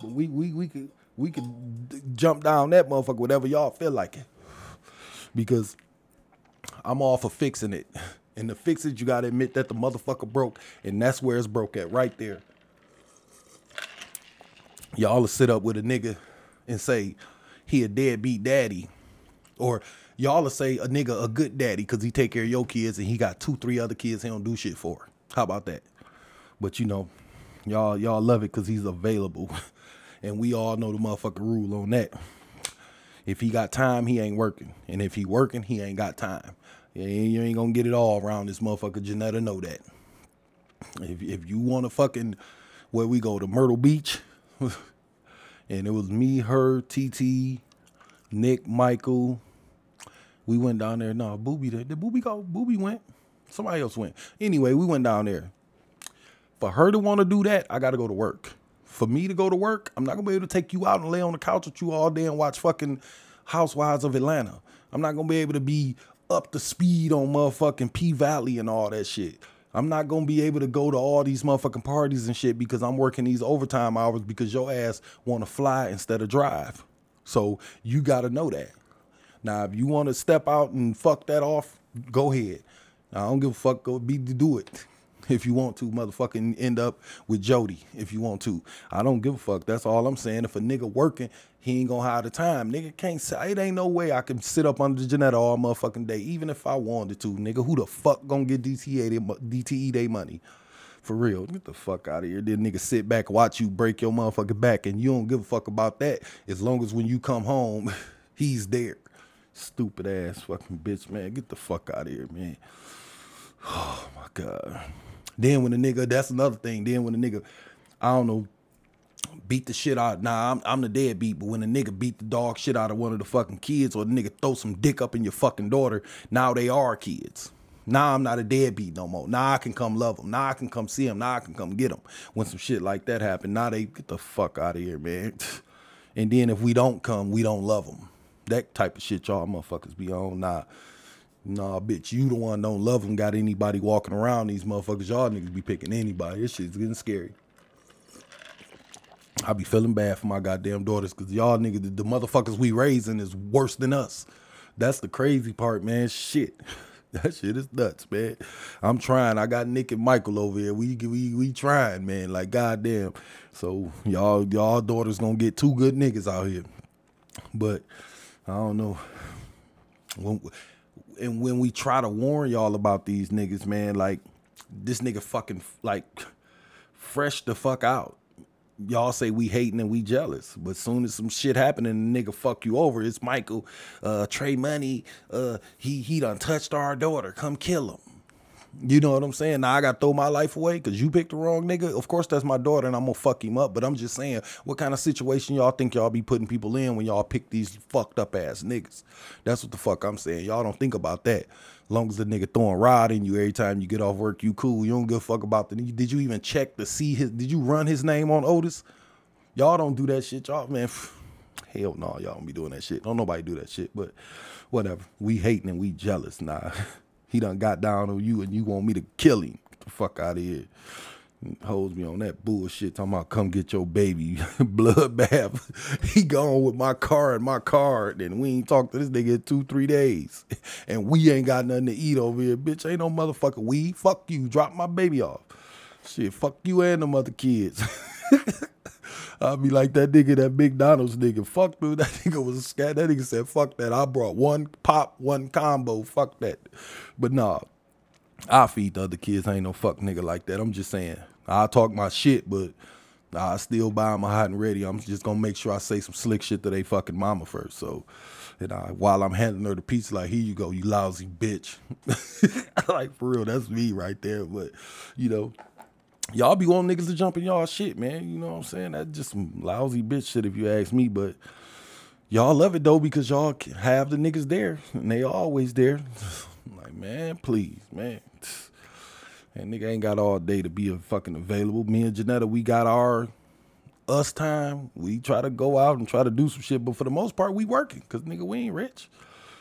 But we we we could we could jump down that motherfucker whatever y'all feel like it. Because I'm all for fixing it. And to fix it, you gotta admit that the motherfucker broke, and that's where it's broke at, right there. Y'all will sit up with a nigga and say he a deadbeat daddy, or y'all will say a nigga a good daddy because he take care of your kids and he got two, three other kids he don't do shit for. How about that? But you know, y'all y'all love it because he's available. And we all know the motherfucker rule on that. If he got time, he ain't working. And if he working, he ain't got time. You ain't gonna get it all around this motherfucker. Janetta know that. If if you want to fucking where we go to Myrtle Beach, and it was me, her, TT, Nick, Michael. We went down there. No, Booby did. Did Booby go? Booby went. Somebody else went. Anyway, we went down there. For her to want to do that, I got to go to work for me to go to work, I'm not gonna be able to take you out and lay on the couch with you all day and watch fucking Housewives of Atlanta. I'm not gonna be able to be up to speed on motherfucking P Valley and all that shit. I'm not gonna be able to go to all these motherfucking parties and shit because I'm working these overtime hours because your ass wanna fly instead of drive. So you gotta know that. Now, if you wanna step out and fuck that off, go ahead. I don't give a fuck. Go be to do it if you want to. Motherfucking end up with Jody if you want to. I don't give a fuck. That's all I'm saying. If a nigga working, he ain't gonna have the time. Nigga can't say it ain't no way I can sit up under the Janetta all motherfucking day, even if I wanted to. Nigga, who the fuck gonna get DTE they, DTE they money? For real, get the fuck out of here. Then nigga sit back, watch you break your motherfucking back, and you don't give a fuck about that. As long as when you come home, he's there. Stupid ass fucking bitch, man. Get the fuck out of here, man. Oh my god. Then when the nigga, that's another thing. Then when the nigga, I don't know, beat the shit out. Nah, I'm, I'm the deadbeat, but when a nigga beat the dog shit out of one of the fucking kids, or the nigga throw some dick up in your fucking daughter, now they are kids. Now I'm not a deadbeat no more. Now I can come love them. Now I can come see them. Now I can come get them. When some shit like that happen, now they get the fuck out of here, man. And then if we don't come, we don't love them. That type of shit y'all motherfuckers be on. Nah, nah, bitch, you the one don't love them. Got anybody walking around these motherfuckers? Y'all niggas be picking anybody. This shit's getting scary. I be feeling bad for my goddamn daughters because y'all niggas, the, the motherfuckers we raising is worse than us. That's the crazy part, man. Shit. That shit is nuts, man. I'm trying. I got Nick and Michael over here. We we we trying, man. Like goddamn. So y'all y'all daughters gonna get two good niggas out here. But I don't know. When, and when we try to warn y'all about these niggas, man, like this nigga fucking like fresh the fuck out y'all say we hating and we jealous, but soon as some shit happening, the nigga fuck you over. It's Michael, uh, Trey Money. Uh, he he done touched our daughter. Come kill him. You know what I'm saying? Now I got to throw my life away because you picked the wrong nigga. Of course, that's my daughter, and I'm gonna fuck him up. But I'm just saying, what kind of situation y'all think y'all be putting people in when y'all pick these fucked up ass niggas? That's what the fuck I'm saying. Y'all don't think about that. Long as the nigga throwing rod in you every time you get off work, you cool. You don't give a fuck about the. Did you even check to see his? Did you run his name on Otis? Y'all don't do that shit, y'all man. Hell no, y'all don't be doing that shit. Don't nobody do that shit. But whatever. We hating and we jealous. Nah, he done got down on you and you want me to kill him. Get the fuck out of here. Holds me on that bullshit. Talking about come get your baby. Bloodbath. he gone with my car and my card. And we ain't talked to this nigga in two, three days. And we ain't got nothing to eat over here. Bitch, ain't no motherfucker weed. Fuck you. Drop my baby off. Shit, fuck you and them other kids. I'll be like that nigga, that McDonald's nigga. Fuck dude, that nigga was scat. That nigga said, fuck that. I brought one pop, one combo. Fuck that. But nah, I feed the other kids. I ain't no fuck nigga like that. I'm just saying. I talk my shit, but I still buy a hot and ready. I'm just gonna make sure I say some slick shit to they fucking mama first. So, and I, while I'm handing her the pizza, like, here you go, you lousy bitch. like for real, that's me right there. But you know, y'all be wanting niggas to jump in y'all shit, man. You know what I'm saying? That's just some lousy bitch shit if you ask me. But y'all love it though because y'all have the niggas there and they always there. like, man, please, man. And nigga ain't got all day to be a fucking available. Me and Janetta, we got our us time. We try to go out and try to do some shit, but for the most part, we working because nigga, we ain't rich.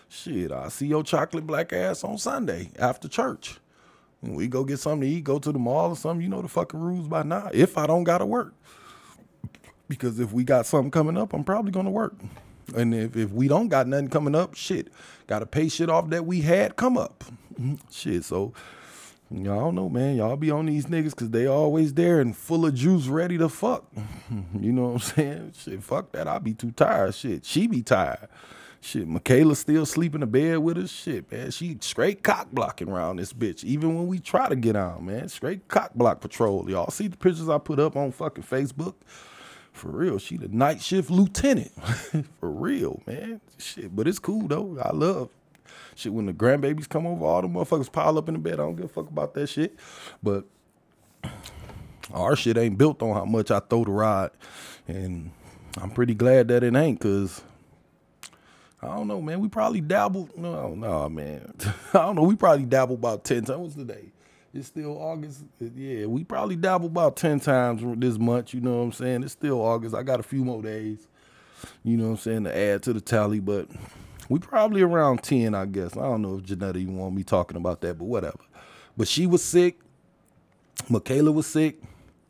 Shit, I see your chocolate black ass on Sunday after church. We go get something to eat, go to the mall or something. You know the fucking rules by now. If I don't gotta work. Because if we got something coming up, I'm probably gonna work. And if, if we don't got nothing coming up, shit, gotta pay shit off that we had come up. shit, so y'all know, man. Y'all be on these niggas because they always there and full of juice ready to fuck. you know what I'm saying? Shit, fuck that. I be too tired. Shit, she be tired. Shit, Michaela still sleep in the bed with us. Shit, man. She straight cock blocking around this bitch. Even when we try to get on, man. Straight cock block patrol. Y'all see the pictures I put up on fucking Facebook? For real, she the night shift lieutenant. For real, man. Shit, but it's cool though. I love shit when the grandbabies come over, all the motherfuckers pile up in the bed. I don't give a fuck about that shit. But our shit ain't built on how much I throw the rod. And I'm pretty glad that it ain't, cause I don't know, man. We probably dabbled. No, no, man. I don't know. We probably dabbled about 10 times. What's the day? It's still August. Yeah, we probably dabbled about 10 times this month. You know what I'm saying? It's still August. I got a few more days, you know what I'm saying, to add to the tally. But we probably around 10, I guess. I don't know if Janetta even want me talking about that, but whatever. But she was sick. Michaela was sick.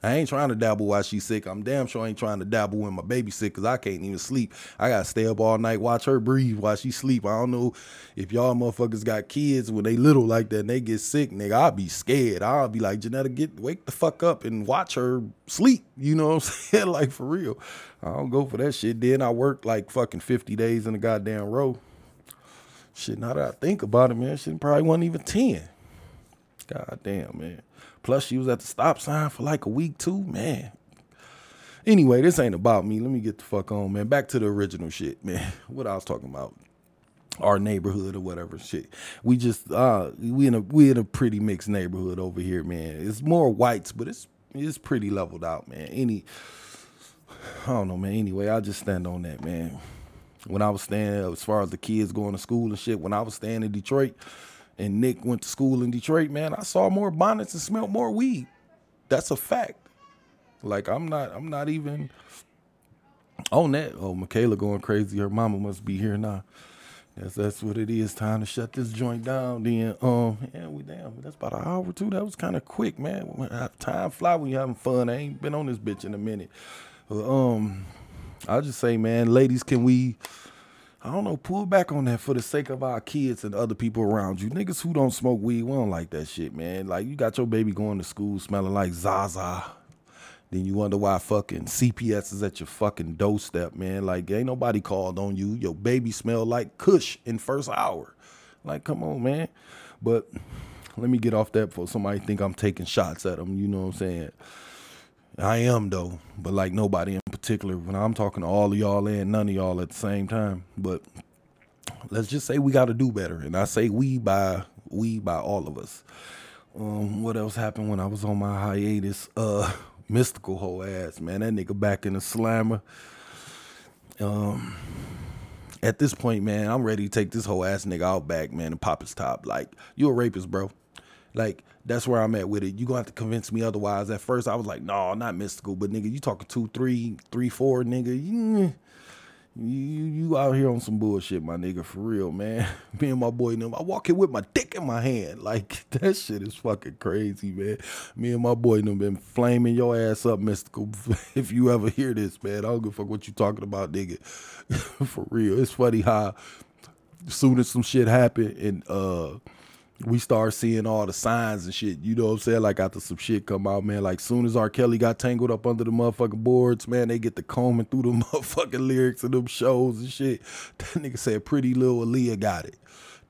I ain't trying to dabble while she's sick. I'm damn sure I ain't trying to dabble when my baby's sick because I can't even sleep. I gotta stay up all night, watch her breathe while she sleep. I don't know if y'all motherfuckers got kids when they little like that and they get sick, nigga. I'll be scared. I'll be like, Janetta, get wake the fuck up and watch her sleep. You know what I'm saying? like for real. I don't go for that shit. Then I work like fucking 50 days in a goddamn row. Shit, now that I think about it, man, shit probably wasn't even 10. God damn, man. Plus, she was at the stop sign for like a week too, man. Anyway, this ain't about me. Let me get the fuck on, man. Back to the original shit, man. What I was talking about. Our neighborhood or whatever shit. We just uh we in a we in a pretty mixed neighborhood over here, man. It's more whites, but it's it's pretty leveled out, man. Any I don't know, man. Anyway, I just stand on that, man. When I was staying, as far as the kids going to school and shit, when I was staying in Detroit, and Nick went to school in Detroit, man, I saw more bonnets and smelled more weed. That's a fact. Like I'm not, I'm not even on that. Oh, Michaela going crazy. Her mama must be here now. Yes, that's what it is. Time to shut this joint down. Then, um, yeah, we damn. That's about an hour or two. That was kind of quick, man. Time fly when you having fun. I ain't been on this bitch in a minute. Um, I'll just say, man, ladies, can we? I don't know, pull back on that for the sake of our kids and other people around you. Niggas who don't smoke weed, we don't like that shit, man. Like you got your baby going to school smelling like Zaza. Then you wonder why fucking CPS is at your fucking doorstep, man. Like ain't nobody called on you. Your baby smell like Kush in first hour. Like come on, man. But let me get off that for somebody think I'm taking shots at them. You know what I'm saying? I am though, but like nobody in particular. When I'm talking to all of y'all and none of y'all at the same time, but let's just say we got to do better, and I say we by we by all of us. Um, what else happened when I was on my hiatus? Uh, Mystikal whole ass man, that nigga back in the slammer. Um, at this point, man, I'm ready to take this whole ass nigga out back, man, and pop his top. Like you a rapist, bro. Like that's where I'm at with it. You gonna have to convince me otherwise. At first, I was like, no, not Mystikal, but nigga, you talking two, three, three, four, nigga. You, you, you out here on some bullshit, my nigga, for real, man. Me and my boy, them, I walk in with my dick in my hand. Like that shit is fucking crazy, man. Me and my boy, them been flaming your ass up, Mystikal. if you ever hear this, man, I don't give a fuck what you talking about, nigga. for real, it's funny how soon as some shit happened and uh we start seeing all the signs and shit. You know what I'm saying? Like after some shit come out, man. Like soon as R. Kelly got tangled up under the motherfucking boards, man, they get the combing through the motherfucking lyrics of them shows and shit. That nigga said pretty little Aaliyah got it.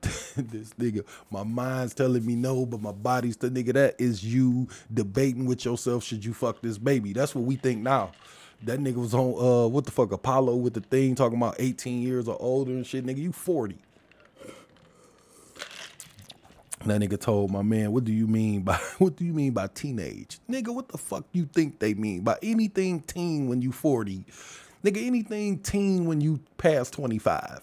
this nigga, my mind's telling me no, but my body's the nigga. That is you debating with yourself. Should you fuck this baby? That's what we think now. That nigga was on uh what the fuck Apollo with the thing talking about 18 years or older and shit. Nigga, you 40. That nigga told my man, "What do you mean by what do you mean by teenage, nigga? What the fuck you think they mean by anything teen when you forty, nigga? Anything teen when you pass twenty five?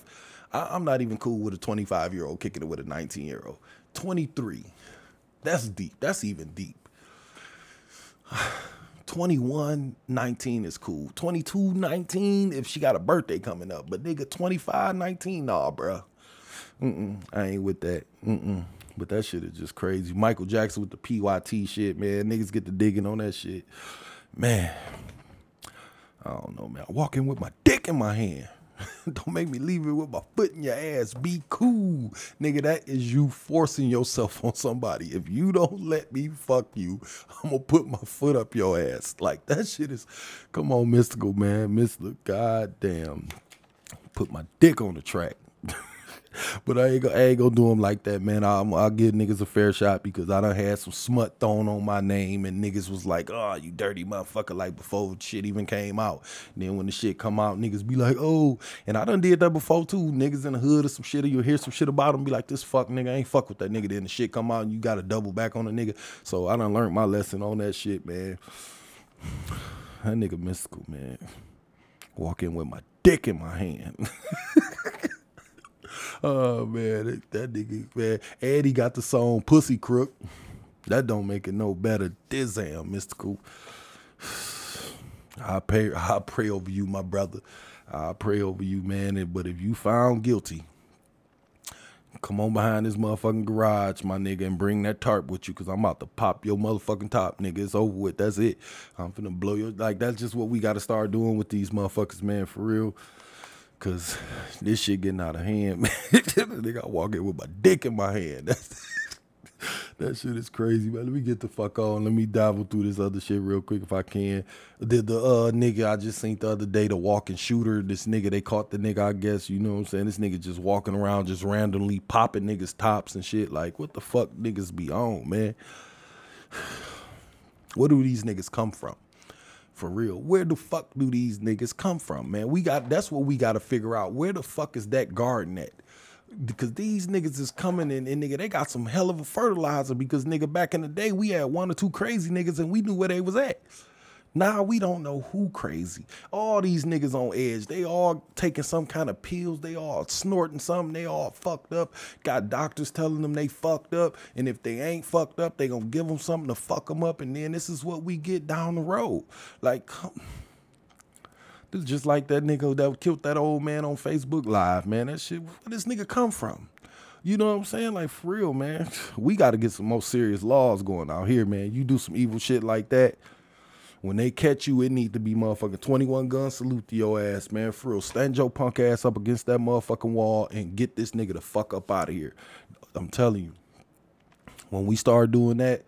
I'm not even cool with a twenty five year old kicking it with a nineteen year old. Twenty three, that's deep. That's even deep. 21, 19 is cool. 22, 19 if she got a birthday coming up. But nigga, 25, 19, nah, bruh. Mm-mm, I ain't with that. Mm-mm. But that shit is just crazy. Michael Jackson with the PYT shit, man. Niggas get to digging on that shit. Man, I don't know, man. I walk in with my dick in my hand. don't make me leave it with my foot in your ass. Be cool. Nigga, that is you forcing yourself on somebody. If you don't let me fuck you, I'm gonna put my foot up your ass. Like that shit is come on, Mystikal man. Mystikal goddamn. Put my dick on the track. But I ain't, gonna, I do them like that, man. I'll, I'll give niggas a fair shot because I done had some smut thrown on my name and niggas was like, oh, you dirty motherfucker, like before shit even came out. And then when the shit come out, niggas be like, oh, and I done did that before too. Niggas in the hood or some shit, or you'll hear some shit about them, be like, this fuck nigga, I ain't fuck with that nigga. Then the shit come out and you gotta double back on the nigga. So I done learned my lesson on that shit, man. That nigga Mystikal, man. Walk in with my dick in my hand. Oh man, that, that nigga, man. He got the song Pussy Crook. That don't make it no better. Dizam, Mystikal. I pray I pray over you, my brother. I pray over you, man. But if you found guilty, Come on behind this motherfucking garage, my nigga, and bring that tarp with you, cause I'm about to pop your motherfucking top, nigga. It's over with. That's it. I'm finna blow your like. That's just what we gotta start doing with these motherfuckers, man, for real. Cause this shit getting out of hand, man. nigga, I walk in with my dick in my hand. That's that shit is crazy, man. Let me get the fuck on. Let me dabble through this other shit real quick if I can. Did the uh nigga I just seen the other day, the walking shooter, this nigga, they caught the nigga, I guess, you know what I'm saying? This nigga just walking around, just randomly popping niggas' tops and shit. Like, what the fuck niggas be on, man? Where do these niggas come from? For real. Where the fuck do these niggas come from, man? We got that's what we gotta figure out. Where the fuck is that garden at? because these niggas is coming in and nigga, they got some hell of a fertilizer because nigga, back in the day, we had one or two crazy niggas and we knew where they was at. Now we don't know who crazy. All these niggas on edge, they all taking some kind of pills, they all snorting something, they all fucked up. Got doctors telling them they fucked up, and if they ain't fucked up, they gonna give them something to fuck them up, and then this is what we get down the road. Like, come this is just like that nigga that killed that old man on Facebook Live, man. That shit, where this nigga come from? You know what I'm saying? Like for real, man. We got to get some more serious laws going out here, man. You do some evil shit like that, when they catch you, it need to be motherfucking 21 gun salute to your ass, man. For real. Stand your punk ass up against that motherfucking wall and get this nigga the fuck up out of here. I'm telling you. When we start doing that,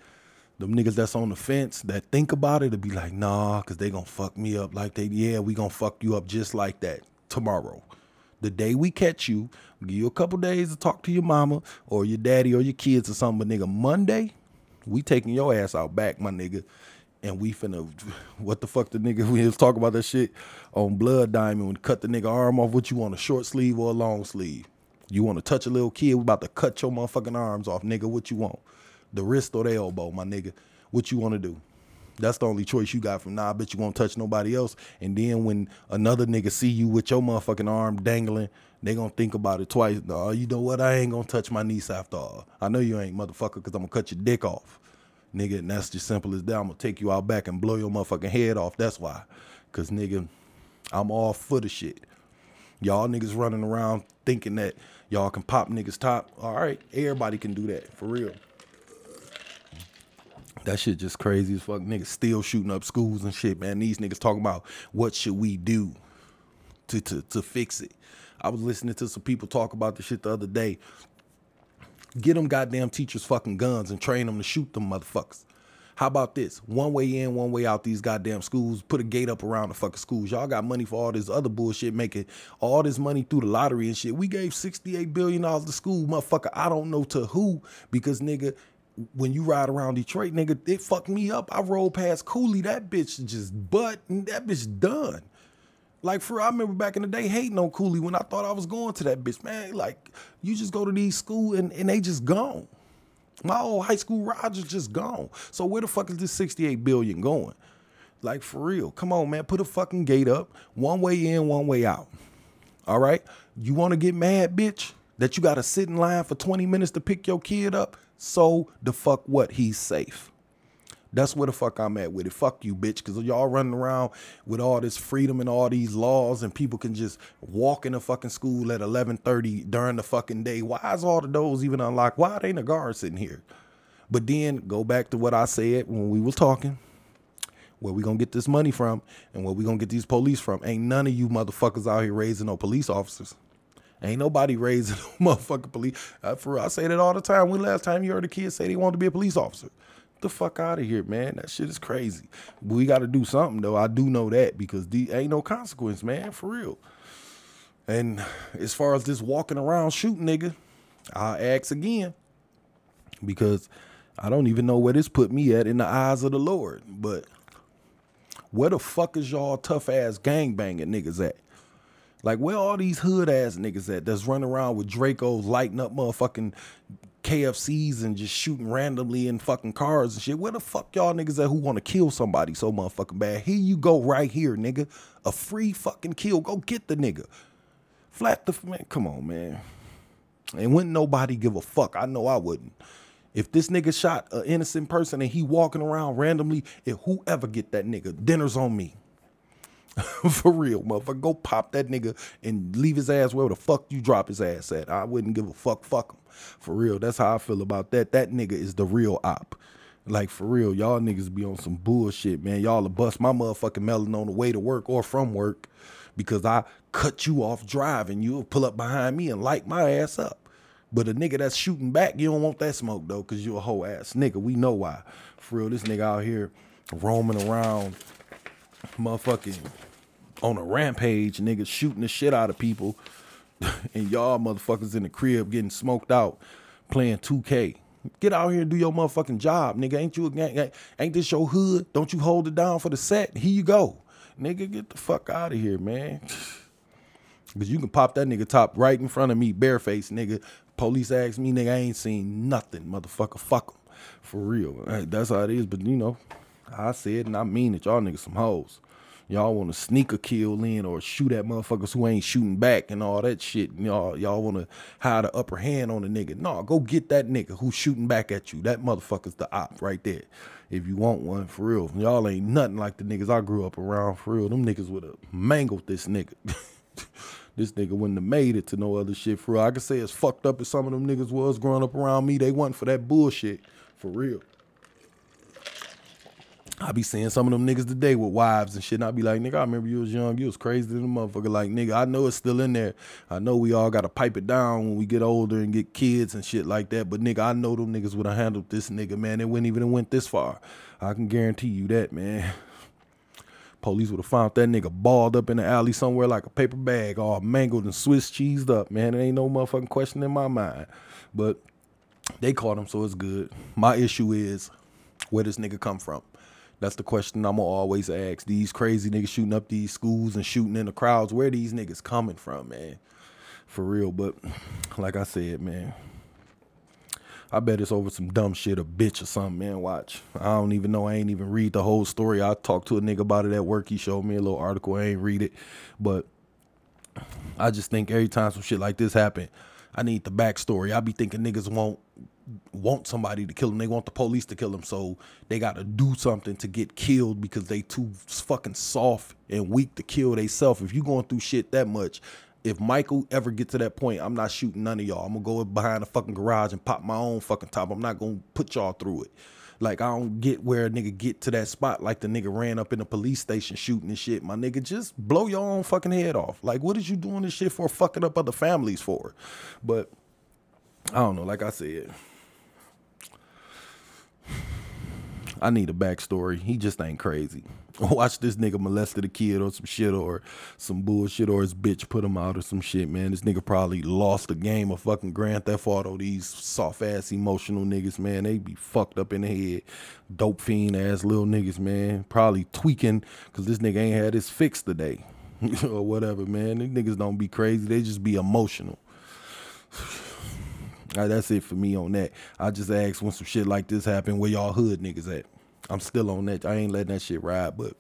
them niggas that's on the fence that think about it to be like, nah, cause they gonna fuck me up like they, yeah, we gonna fuck you up just like that tomorrow. The day we catch you, give you a couple days to talk to your mama or your daddy or your kids or something. But nigga, Monday, we taking your ass out back, my nigga. And we finna, what the fuck the nigga, we was talking about that shit on Blood Diamond when cut the nigga arm off, what you want, a short sleeve or a long sleeve? You want to touch a little kid, we about to cut your motherfucking arms off, nigga, what you want? The wrist or the elbow, my nigga. What you want to do? That's the only choice you got from now. I bet you won't touch nobody else. And then when another nigga see you with your motherfucking arm dangling, they gonna think about it twice. No, you know what? I ain't gonna touch my niece after all. I know you ain't motherfucker because I'm gonna cut your dick off. Nigga, and that's just simple as that. I'm gonna take you out back and blow your motherfucking head off. That's why. Cause nigga, I'm all for the shit. Y'all niggas running around thinking that y'all can pop niggas top. All right, everybody can do that. For real. That shit just crazy as fuck. Niggas still shooting up schools and shit, man. These niggas talking about what should we do to to to fix it. I was listening to some people talk about the shit the other day. Get them goddamn teachers fucking guns and train them to shoot them motherfuckers. How about this? One way in, one way out these goddamn schools. Put a gate up around the fucking schools. Y'all got money for all this other bullshit, making all this money through the lottery and shit. We gave $68 billion to school, motherfucker. I don't know to who, because nigga, when you ride around Detroit, nigga, it fucked me up. I rolled past Cooley, that bitch just butt, that bitch done. Like for I remember back in the day hating on Cooley when I thought I was going to that bitch. Man, like you just go to these school and, and they just gone. My old high school Rogers just gone. So where the fuck is this 68 billion going? Like for real. Come on, man. Put a fucking gate up. One way in, one way out. All right? You want to get mad, bitch? That you gotta sit in line for 20 minutes to pick your kid up? So the fuck what? He's safe. That's where the fuck I'm at with it. Fuck you, bitch. Cause y'all running around with all this freedom and all these laws and people can just walk in the fucking school at 1130 during the fucking day. Why is all the doors even unlocked? Why ain't a guard sitting here? But then go back to what I said when we was talking. Where we gonna get this money from and where we gonna get these police from? Ain't none of you motherfuckers out here raising no police officers. Ain't nobody raising no motherfucking police. Uh, for I say that all the time. When last time you heard a kid say they want to be a police officer? The fuck out of here, man. That shit is crazy. We got to do something though. I do know that because the ain't no consequence, man. For real. And as far as this walking around shooting nigga, I'll ask again because I don't even know where this put me at in the eyes of the Lord. But where the fuck is y'all tough ass gang banging niggas at? Like where all these hood ass niggas at that's running around with Dracos lighting up motherfucking KFCs and just shooting randomly in fucking cars and shit. Where the fuck y'all niggas at who want to kill somebody so motherfucking bad? Here you go right here, nigga. A free fucking kill. Go get the nigga. Flat the man. Come on, man. And wouldn't nobody give a fuck. I know I wouldn't. If this nigga shot an innocent person and he walking around randomly, if whoever get that nigga, dinner's on me. For real, motherfucker. Go pop that nigga and leave his ass where the fuck you drop his ass at. I wouldn't give a fuck. Fuck him. For real. That's how I feel about that. That nigga is the real op. Like for real, y'all niggas be on some bullshit, man. Y'all will bust my motherfucking melon on the way to work or from work because I cut you off driving. You'll pull up behind me and light my ass up. But a nigga that's shooting back, you don't want that smoke though, cause you a whole ass nigga. We know why. For real, this nigga out here roaming around, motherfucking on a rampage, nigga shooting the shit out of people, and y'all motherfuckers in the crib getting smoked out, playing 2K. Get out here and do your motherfucking job, nigga. Ain't you a gang? Ain't this your hood? Don't you hold it down for the set? Here you go, nigga. Get the fuck out of here, man. Cause you can pop that nigga top right in front of me, bareface, nigga. Police ask me, nigga, I ain't seen nothing, motherfucker. Fuck them, for real. That's how it is. But you know, I said and I mean it. Y'all niggas some hoes. Y'all want to sneak a kill in or shoot at motherfuckers who ain't shooting back and all that shit. Y'all, y'all want to hide the upper hand on a nigga. No, go get that nigga who's shooting back at you. That motherfucker's the op right there. If you want one, for real. Y'all ain't nothing like the niggas I grew up around, for real. Them niggas would have mangled this nigga. this nigga wouldn't have made it to no other shit, for real. I can say as fucked up as some of them niggas was growing up around me, they wasn't for that bullshit, for real. I be seeing some of them niggas today with wives and shit. And I be like, nigga, I remember you was young. You was crazy than a motherfucker. Like, nigga, I know it's still in there. I know we all got to pipe it down when we get older and get kids and shit like that. But nigga, I know them niggas would have handled this nigga, man. It wouldn't even went this far. I can guarantee you that, man. Police would have found that nigga balled up in the alley somewhere like a paper bag, all mangled and Swiss cheesed up, man. It ain't no motherfucking question in my mind. But they caught him, so it's good. My issue is where this nigga come from? That's the question I'm gonna always ask. These crazy niggas shooting up these schools and shooting in the crowds. Where these niggas coming from, man? For real. But like I said, man, I bet it's over some dumb shit, a bitch or something, man. Watch. I don't even know. I ain't even read the whole story. I talked to a nigga about it at work. He showed me a little article. I ain't read it. But I just think every time some shit like this happen, I need the backstory. I be thinking niggas won't want somebody to kill them. They want the police to kill them. So they got to do something to get killed because they too fucking soft and weak to kill theyself. If you going through shit that much, if Michael ever get to that point, I'm not shooting none of y'all. I'm gonna go behind the fucking garage and pop my own fucking top. I'm not gonna put y'all through it. Like I don't get where a nigga get to that spot like the nigga ran up in the police station shooting and shit. My nigga, just blow your own fucking head off. Like what is you doing this shit for fucking up other families for? But I don't know, like I said. I need a backstory. He just ain't crazy. Watch this nigga molested a kid or some shit or some bullshit or his bitch put him out or some shit, man. This nigga probably lost a game of fucking Grand Theft Auto. These soft ass emotional niggas, man, they be fucked up in the head. Dope fiend ass little niggas, man. Probably tweaking because this nigga ain't had his fix today or whatever, man. These niggas don't be crazy. They just be emotional. Right, that's it for me on that. I just ask when some shit like this happen, where y'all hood niggas at? I'm still on that. I ain't letting that shit ride, but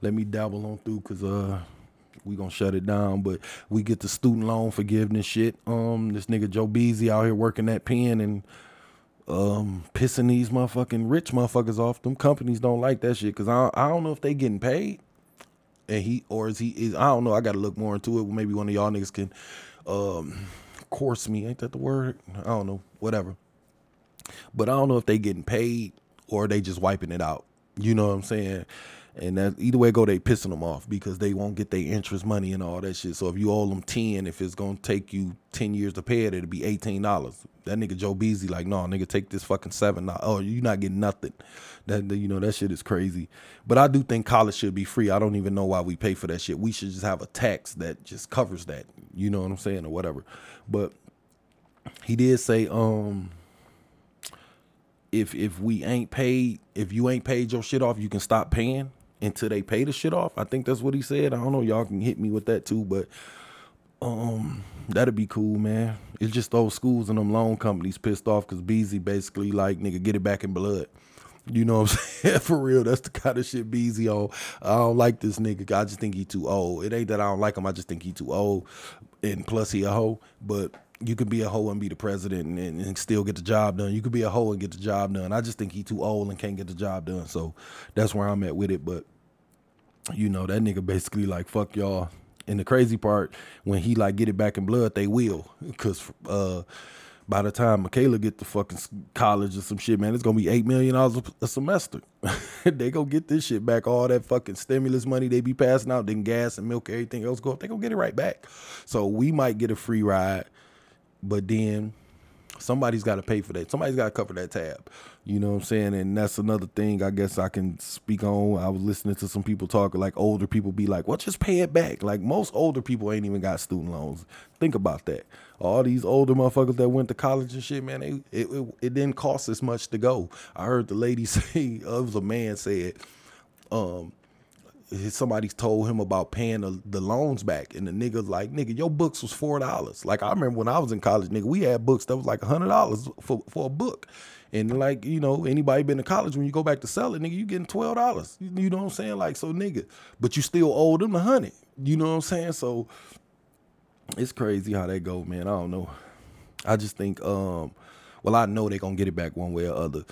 let me dabble on through because uh we gonna shut it down. But we get the student loan forgiveness shit. Um, this nigga Joe Beasy out here working that pen and um pissing these motherfucking rich motherfuckers off. Them companies don't like that shit because I I don't know if they getting paid. And he or is he is I don't know. I gotta look more into it. Maybe one of y'all niggas can um course me. Ain't that the word? I don't know. Whatever. But I don't know if they getting paid or they just wiping it out. You know what I'm saying? And that either way go, they pissing them off because they won't get their interest money and all that shit. So if you owe them ten, if it's gonna take you ten years to pay it, it'll be eighteen dollars. That nigga Joe Beasy like, no, nigga, take this fucking seven. Oh, you not getting nothing. That you know that shit is crazy. But I do think college should be free. I don't even know why we pay for that shit. We should just have a tax that just covers that. You know what I'm saying or whatever. But he did say, um, if if we ain't paid, if you ain't paid your shit off, you can stop paying until they pay the shit off. I think that's what he said. I don't know. Y'all can hit me with that too, but um, that'd be cool, man. It's just those schools and them loan companies pissed off because Beasy basically like nigga get it back in blood. You know what I'm saying? For real, that's the kind of shit Beasy on. I don't like this nigga. I just think he too old. It ain't that I don't like him. I just think he too old, and plus he a hoe. But you could be a hoe and be the president and, and, still get the job done. You could be a hoe and get the job done. I just think he too old and can't get the job done. So that's where I'm at with it. But you know, that nigga basically like fuck y'all. And the crazy part, when he like get it back in blood, they will, cause uh, by the time Michaela get to fucking college or some shit, man, it's gonna be eight million dollars a- semester. they gonna get this shit back. All that fucking stimulus money they be passing out, then gas and milk, everything else go up. They gonna get it right back. So we might get a free ride, but then somebody's got to pay for that. Somebody's got to cover that tab. You know what I'm saying? And that's another thing I guess I can speak on. I was listening to some people talk like older people be like, "Well, just pay it back." Like most older people ain't even got student loans. Think about that. All these older motherfuckers that went to college and shit, man, they, it, it it didn't cost as much to go. I heard the lady say, uh, it was a man said, um, somebody told him about paying the, the loans back, and the nigga like, nigga, your books was four dollars. Like I remember when I was in college, nigga, we had books that was like a hundred dollars for for a book. And like, you know, anybody been to college, when you go back to sell it, nigga, you getting twelve dollars. You, know what I'm saying? Like, so nigga, but you still owe them a hundred. You know what I'm saying? So it's crazy how that go, man. I don't know. I just think, um, well, I know they gonna get it back one way or other.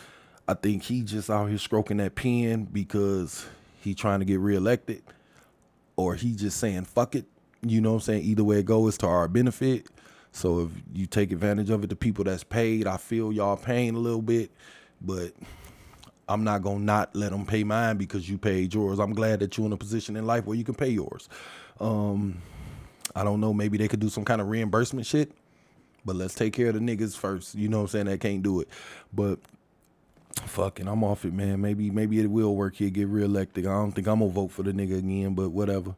I think he just out here stroking that pen because he trying to get reelected, or he just saying fuck it. You know what I'm saying? Either way it goes, to our benefit. So if you take advantage of it, the people that's paid, I feel y'all paying a little bit, but I'm not gonna not let them pay mine because you paid yours. I'm glad that you're in a position in life where you can pay yours. Um, I don't know, maybe they could do some kind of reimbursement shit, but let's take care of the niggas first. You know what I'm saying? That can't do it. But fucking, I'm off it, man. Maybe maybe it will work here, get reelected. I don't think I'm gonna vote for the nigga again, but whatever.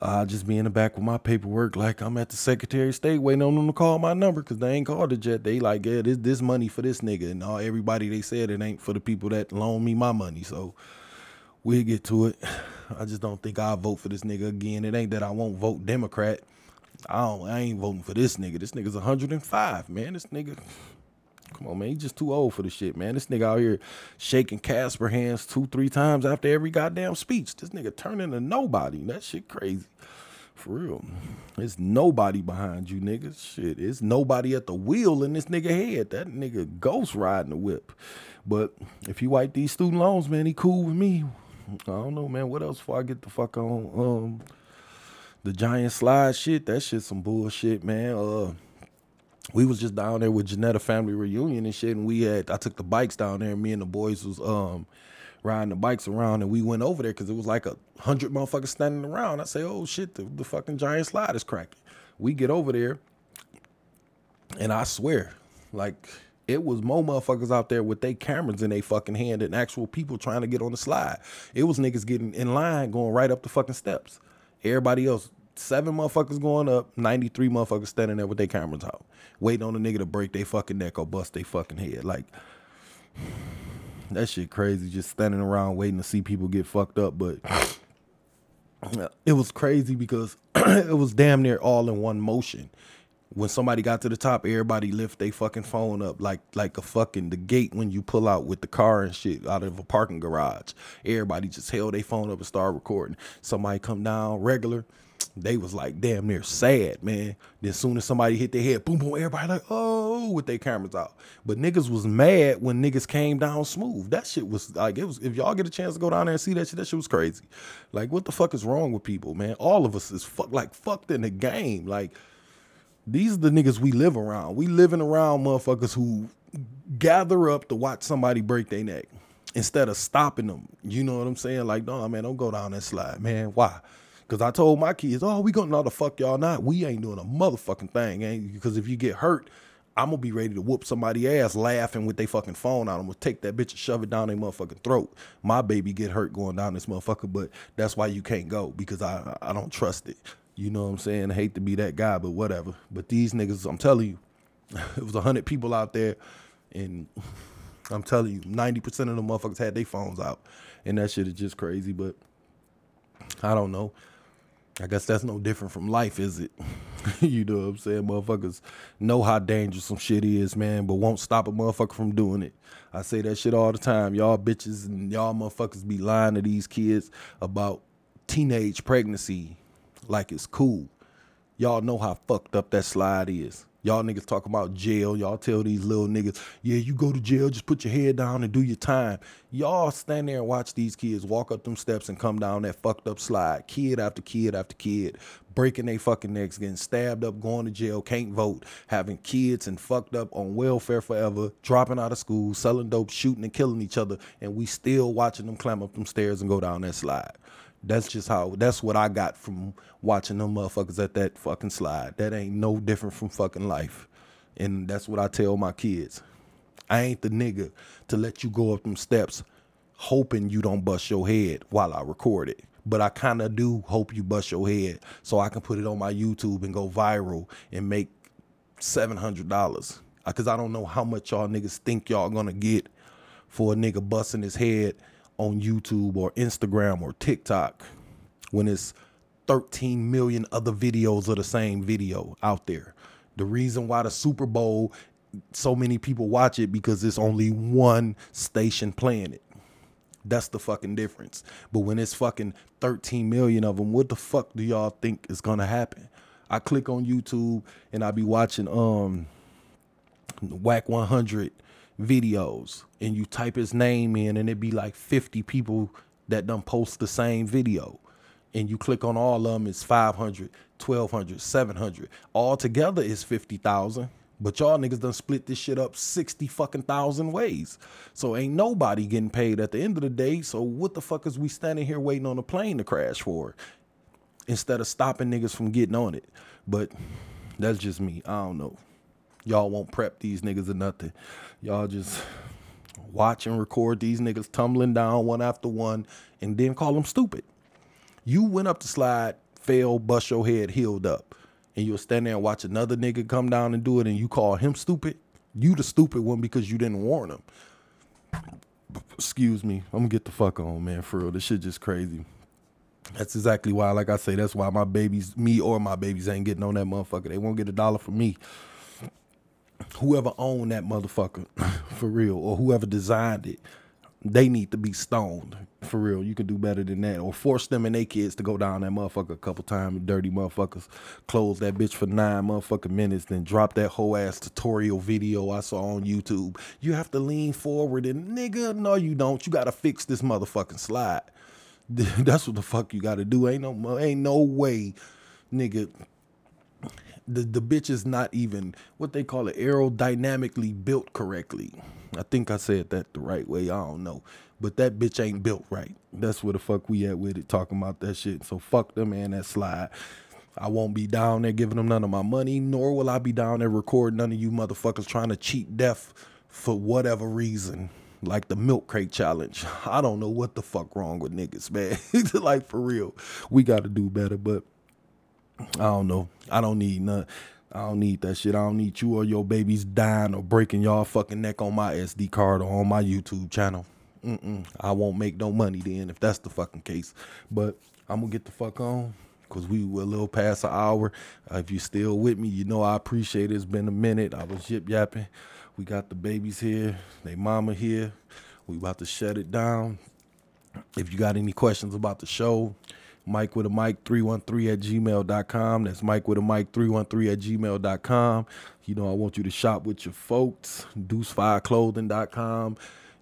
I'll just be in the back with my paperwork like I'm at the Secretary of State waiting on them to call my number because they ain't called it yet. They like, yeah, this this money for this nigga. And all everybody they said it ain't for the people that loan me my money. So we'll get to it. I just don't think I'll vote for this nigga again. It ain't that I won't vote Democrat. I don't I ain't voting for this nigga. This nigga's 105, man. This nigga Come on, man. He just too old for the shit, man. This nigga out here shaking Casper hands two, three times after every goddamn speech. This nigga turning to nobody. That shit crazy. For real. It's nobody behind you, niggas. Shit. It's nobody at the wheel in this nigga head. That nigga ghost riding the whip. But if he wipe these student loans, man, he cool with me. I don't know, man. What else before I get the fuck on? Um the giant slide shit, that shit some bullshit, man. Uh we was just down there with Janetta family reunion and shit, and we had I took the bikes down there, and me and the boys was um riding the bikes around, and we went over there because it was like a hundred motherfuckers standing around. I say, oh shit, the, the fucking giant slide is cracking. We get over there, and I swear, like it was more motherfuckers out there with their cameras in their fucking hand than actual people trying to get on the slide. It was niggas getting in line going right up the fucking steps. Everybody else, seven motherfuckers going up, 93 motherfuckers standing there with their cameras out, waiting on a nigga to break their fucking neck or bust their fucking head. Like, that shit crazy, just standing around waiting to see people get fucked up. But it was crazy because it was damn near all in one motion. When somebody got to the top, everybody lift their fucking phone up like like a fucking the gate when you pull out with the car and shit out of a parking garage. Everybody just held their phone up and started recording. Somebody come down regular, they was like damn near sad, man. Then as soon as somebody hit their head, boom boom, everybody like oh with their cameras out. But niggas was mad when niggas came down smooth. That shit was like it was. If y'all get a chance to go down there and see that shit, that shit was crazy. Like what the fuck is wrong with people, man? All of us is fuck like fucked in the game, like these are the niggas we live around. We living around motherfuckers who gather up to watch somebody break their neck instead of stopping them. You know what I'm saying? Like, no, man, don't go down that slide, man. Why? Because I told my kids, oh, we gonna know the fuck y'all not. We ain't doing a motherfucking thing, ain't Because if you get hurt, I'm gonna be ready to whoop somebody ass laughing with their fucking phone out. I'm gonna take that bitch and shove it down their motherfucking throat. My baby get hurt going down this motherfucker, but that's why you can't go because I I don't trust it. You know what I'm saying? I hate to be that guy, but whatever. But these niggas, I'm telling you, it was hundred people out there, and I'm telling you, 90% of the motherfuckers had their phones out, and that shit is just crazy. But I don't know. I guess that's no different from life, is it? you know what I'm saying? Motherfuckers know how dangerous some shit is, man, but won't stop a motherfucker from doing it. I say that shit all the time. Y'all bitches and y'all motherfuckers be lying to these kids about teenage pregnancy like it's cool. Y'all know how fucked up that slide is. Y'all niggas talk about jail. Y'all tell these little niggas, yeah, you go to jail, just put your head down and do your time. Y'all stand there and watch these kids walk up them steps and come down that fucked up slide, kid after kid after kid, breaking their fucking necks, getting stabbed up, going to jail, can't vote, having kids and fucked up on welfare forever, dropping out of school, selling dope, shooting and killing each other, and we still watching them climb up them stairs and go down that slide. That's just how. That's what I got from watching them motherfuckers at that fucking slide. That ain't no different from fucking life, and that's what I tell my kids. I ain't the nigga to let you go up them steps, hoping you don't bust your head while I record it. But I kind of do hope you bust your head so I can put it on my YouTube and go viral and make seven hundred dollars. Uh, Cause I don't know how much y'all niggas think y'all gonna get for a nigga busting his head on YouTube or Instagram or TikTok when it's 13 million other videos of the same video out there. The reason why the Super Bowl so many people watch it because it's only one station playing it. That's the fucking difference. But when it's fucking 13 million of them, what the fuck do y'all think is gonna happen? I click on YouTube and I be watching um Wack 100 videos and you type his name in and it'd be like 50 people that done post the same video and you click on all of them it's 500 1200 700 all together is 50,000 but y'all niggas done split this shit up 60 fucking thousand ways. So ain't nobody getting paid at the end of the day so what the fuck is we standing here waiting on a plane to crash for? Instead of stopping niggas from getting on it. But that's just me. I don't know Y'all won't prep these niggas or nothing. Y'all just watch and record these niggas tumbling down one after one and then call them stupid. You went up the slide, fell, bust your head, healed up. And you'll stand there and watch another nigga come down and do it and you call him stupid. You the stupid one because you didn't warn him. Excuse me. I'm gonna get the fuck on, man. For real. This shit just crazy. That's exactly why, like I say, that's why my babies, me or my babies ain't getting on that motherfucker. They won't get a dollar from me whoever owned that motherfucker for real or whoever designed it they need to be stoned for real. You can do better than that. Or force them and their kids to go down that motherfucker a couple times dirty motherfuckers. Close that bitch for nine motherfucking minutes then drop that whole ass tutorial video i saw on youtube. You have to lean forward and nigga no you don't. You gotta fix this motherfucking slide. That's what the fuck you gotta do. Ain't no ain't no way nigga the the bitch is not even what they call it aerodynamically built correctly. I think I said that the right way. I don't know. But that bitch ain't built right. That's where the fuck we at with it, talking about that shit. So fuck them man, that slide. I won't be down there giving them none of my money, nor will I be down there recording none of you motherfuckers trying to cheat death for whatever reason. Like the milk crate challenge. I don't know what the fuck wrong with niggas, man. like for real. We gotta do better, but I don't know. I don't need none. I don't need that shit. I don't need you or your babies dying or breaking y'all fucking neck on my SD card or on my YouTube channel. Mm-mm. I won't make no money then if that's the fucking case. But I'm gonna get the fuck on because we were a little past an hour. Uh, if you're still with me, you know I appreciate it. It's been a minute. I was yip yapping. We got the babies here, they mama here. We about to shut it down. If you got any questions about the show, Mike with a mic 313 at gmail.com. That's Mike with a mic 313 at gmail.com. You know, I want you to shop with your folks. Deuce5clothing.com,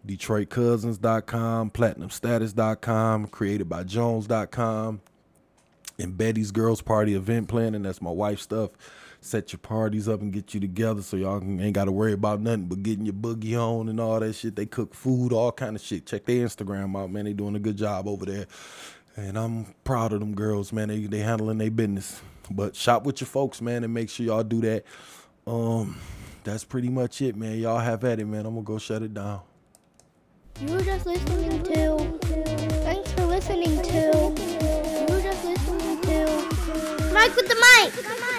DetroitCousins.com, PlatinumStatus.com, CreatedByJones.com, and Betty's Girls Party event planning. That's my wife's stuff. Set your parties up and get you together so y'all ain't got to worry about nothing but getting your boogie on and all that shit. They cook food, all kind of shit. Check their Instagram out, man. They doing a good job over there. And I'm proud of them girls, man. They they handling their business. But shop with your folks, man, and make sure y'all do that. Um, that's pretty much it, man. Y'all have at it, man. I'm gonna go shut it down. You were just listening to. Thanks for listening to. You were just listening to. Mike with the mic.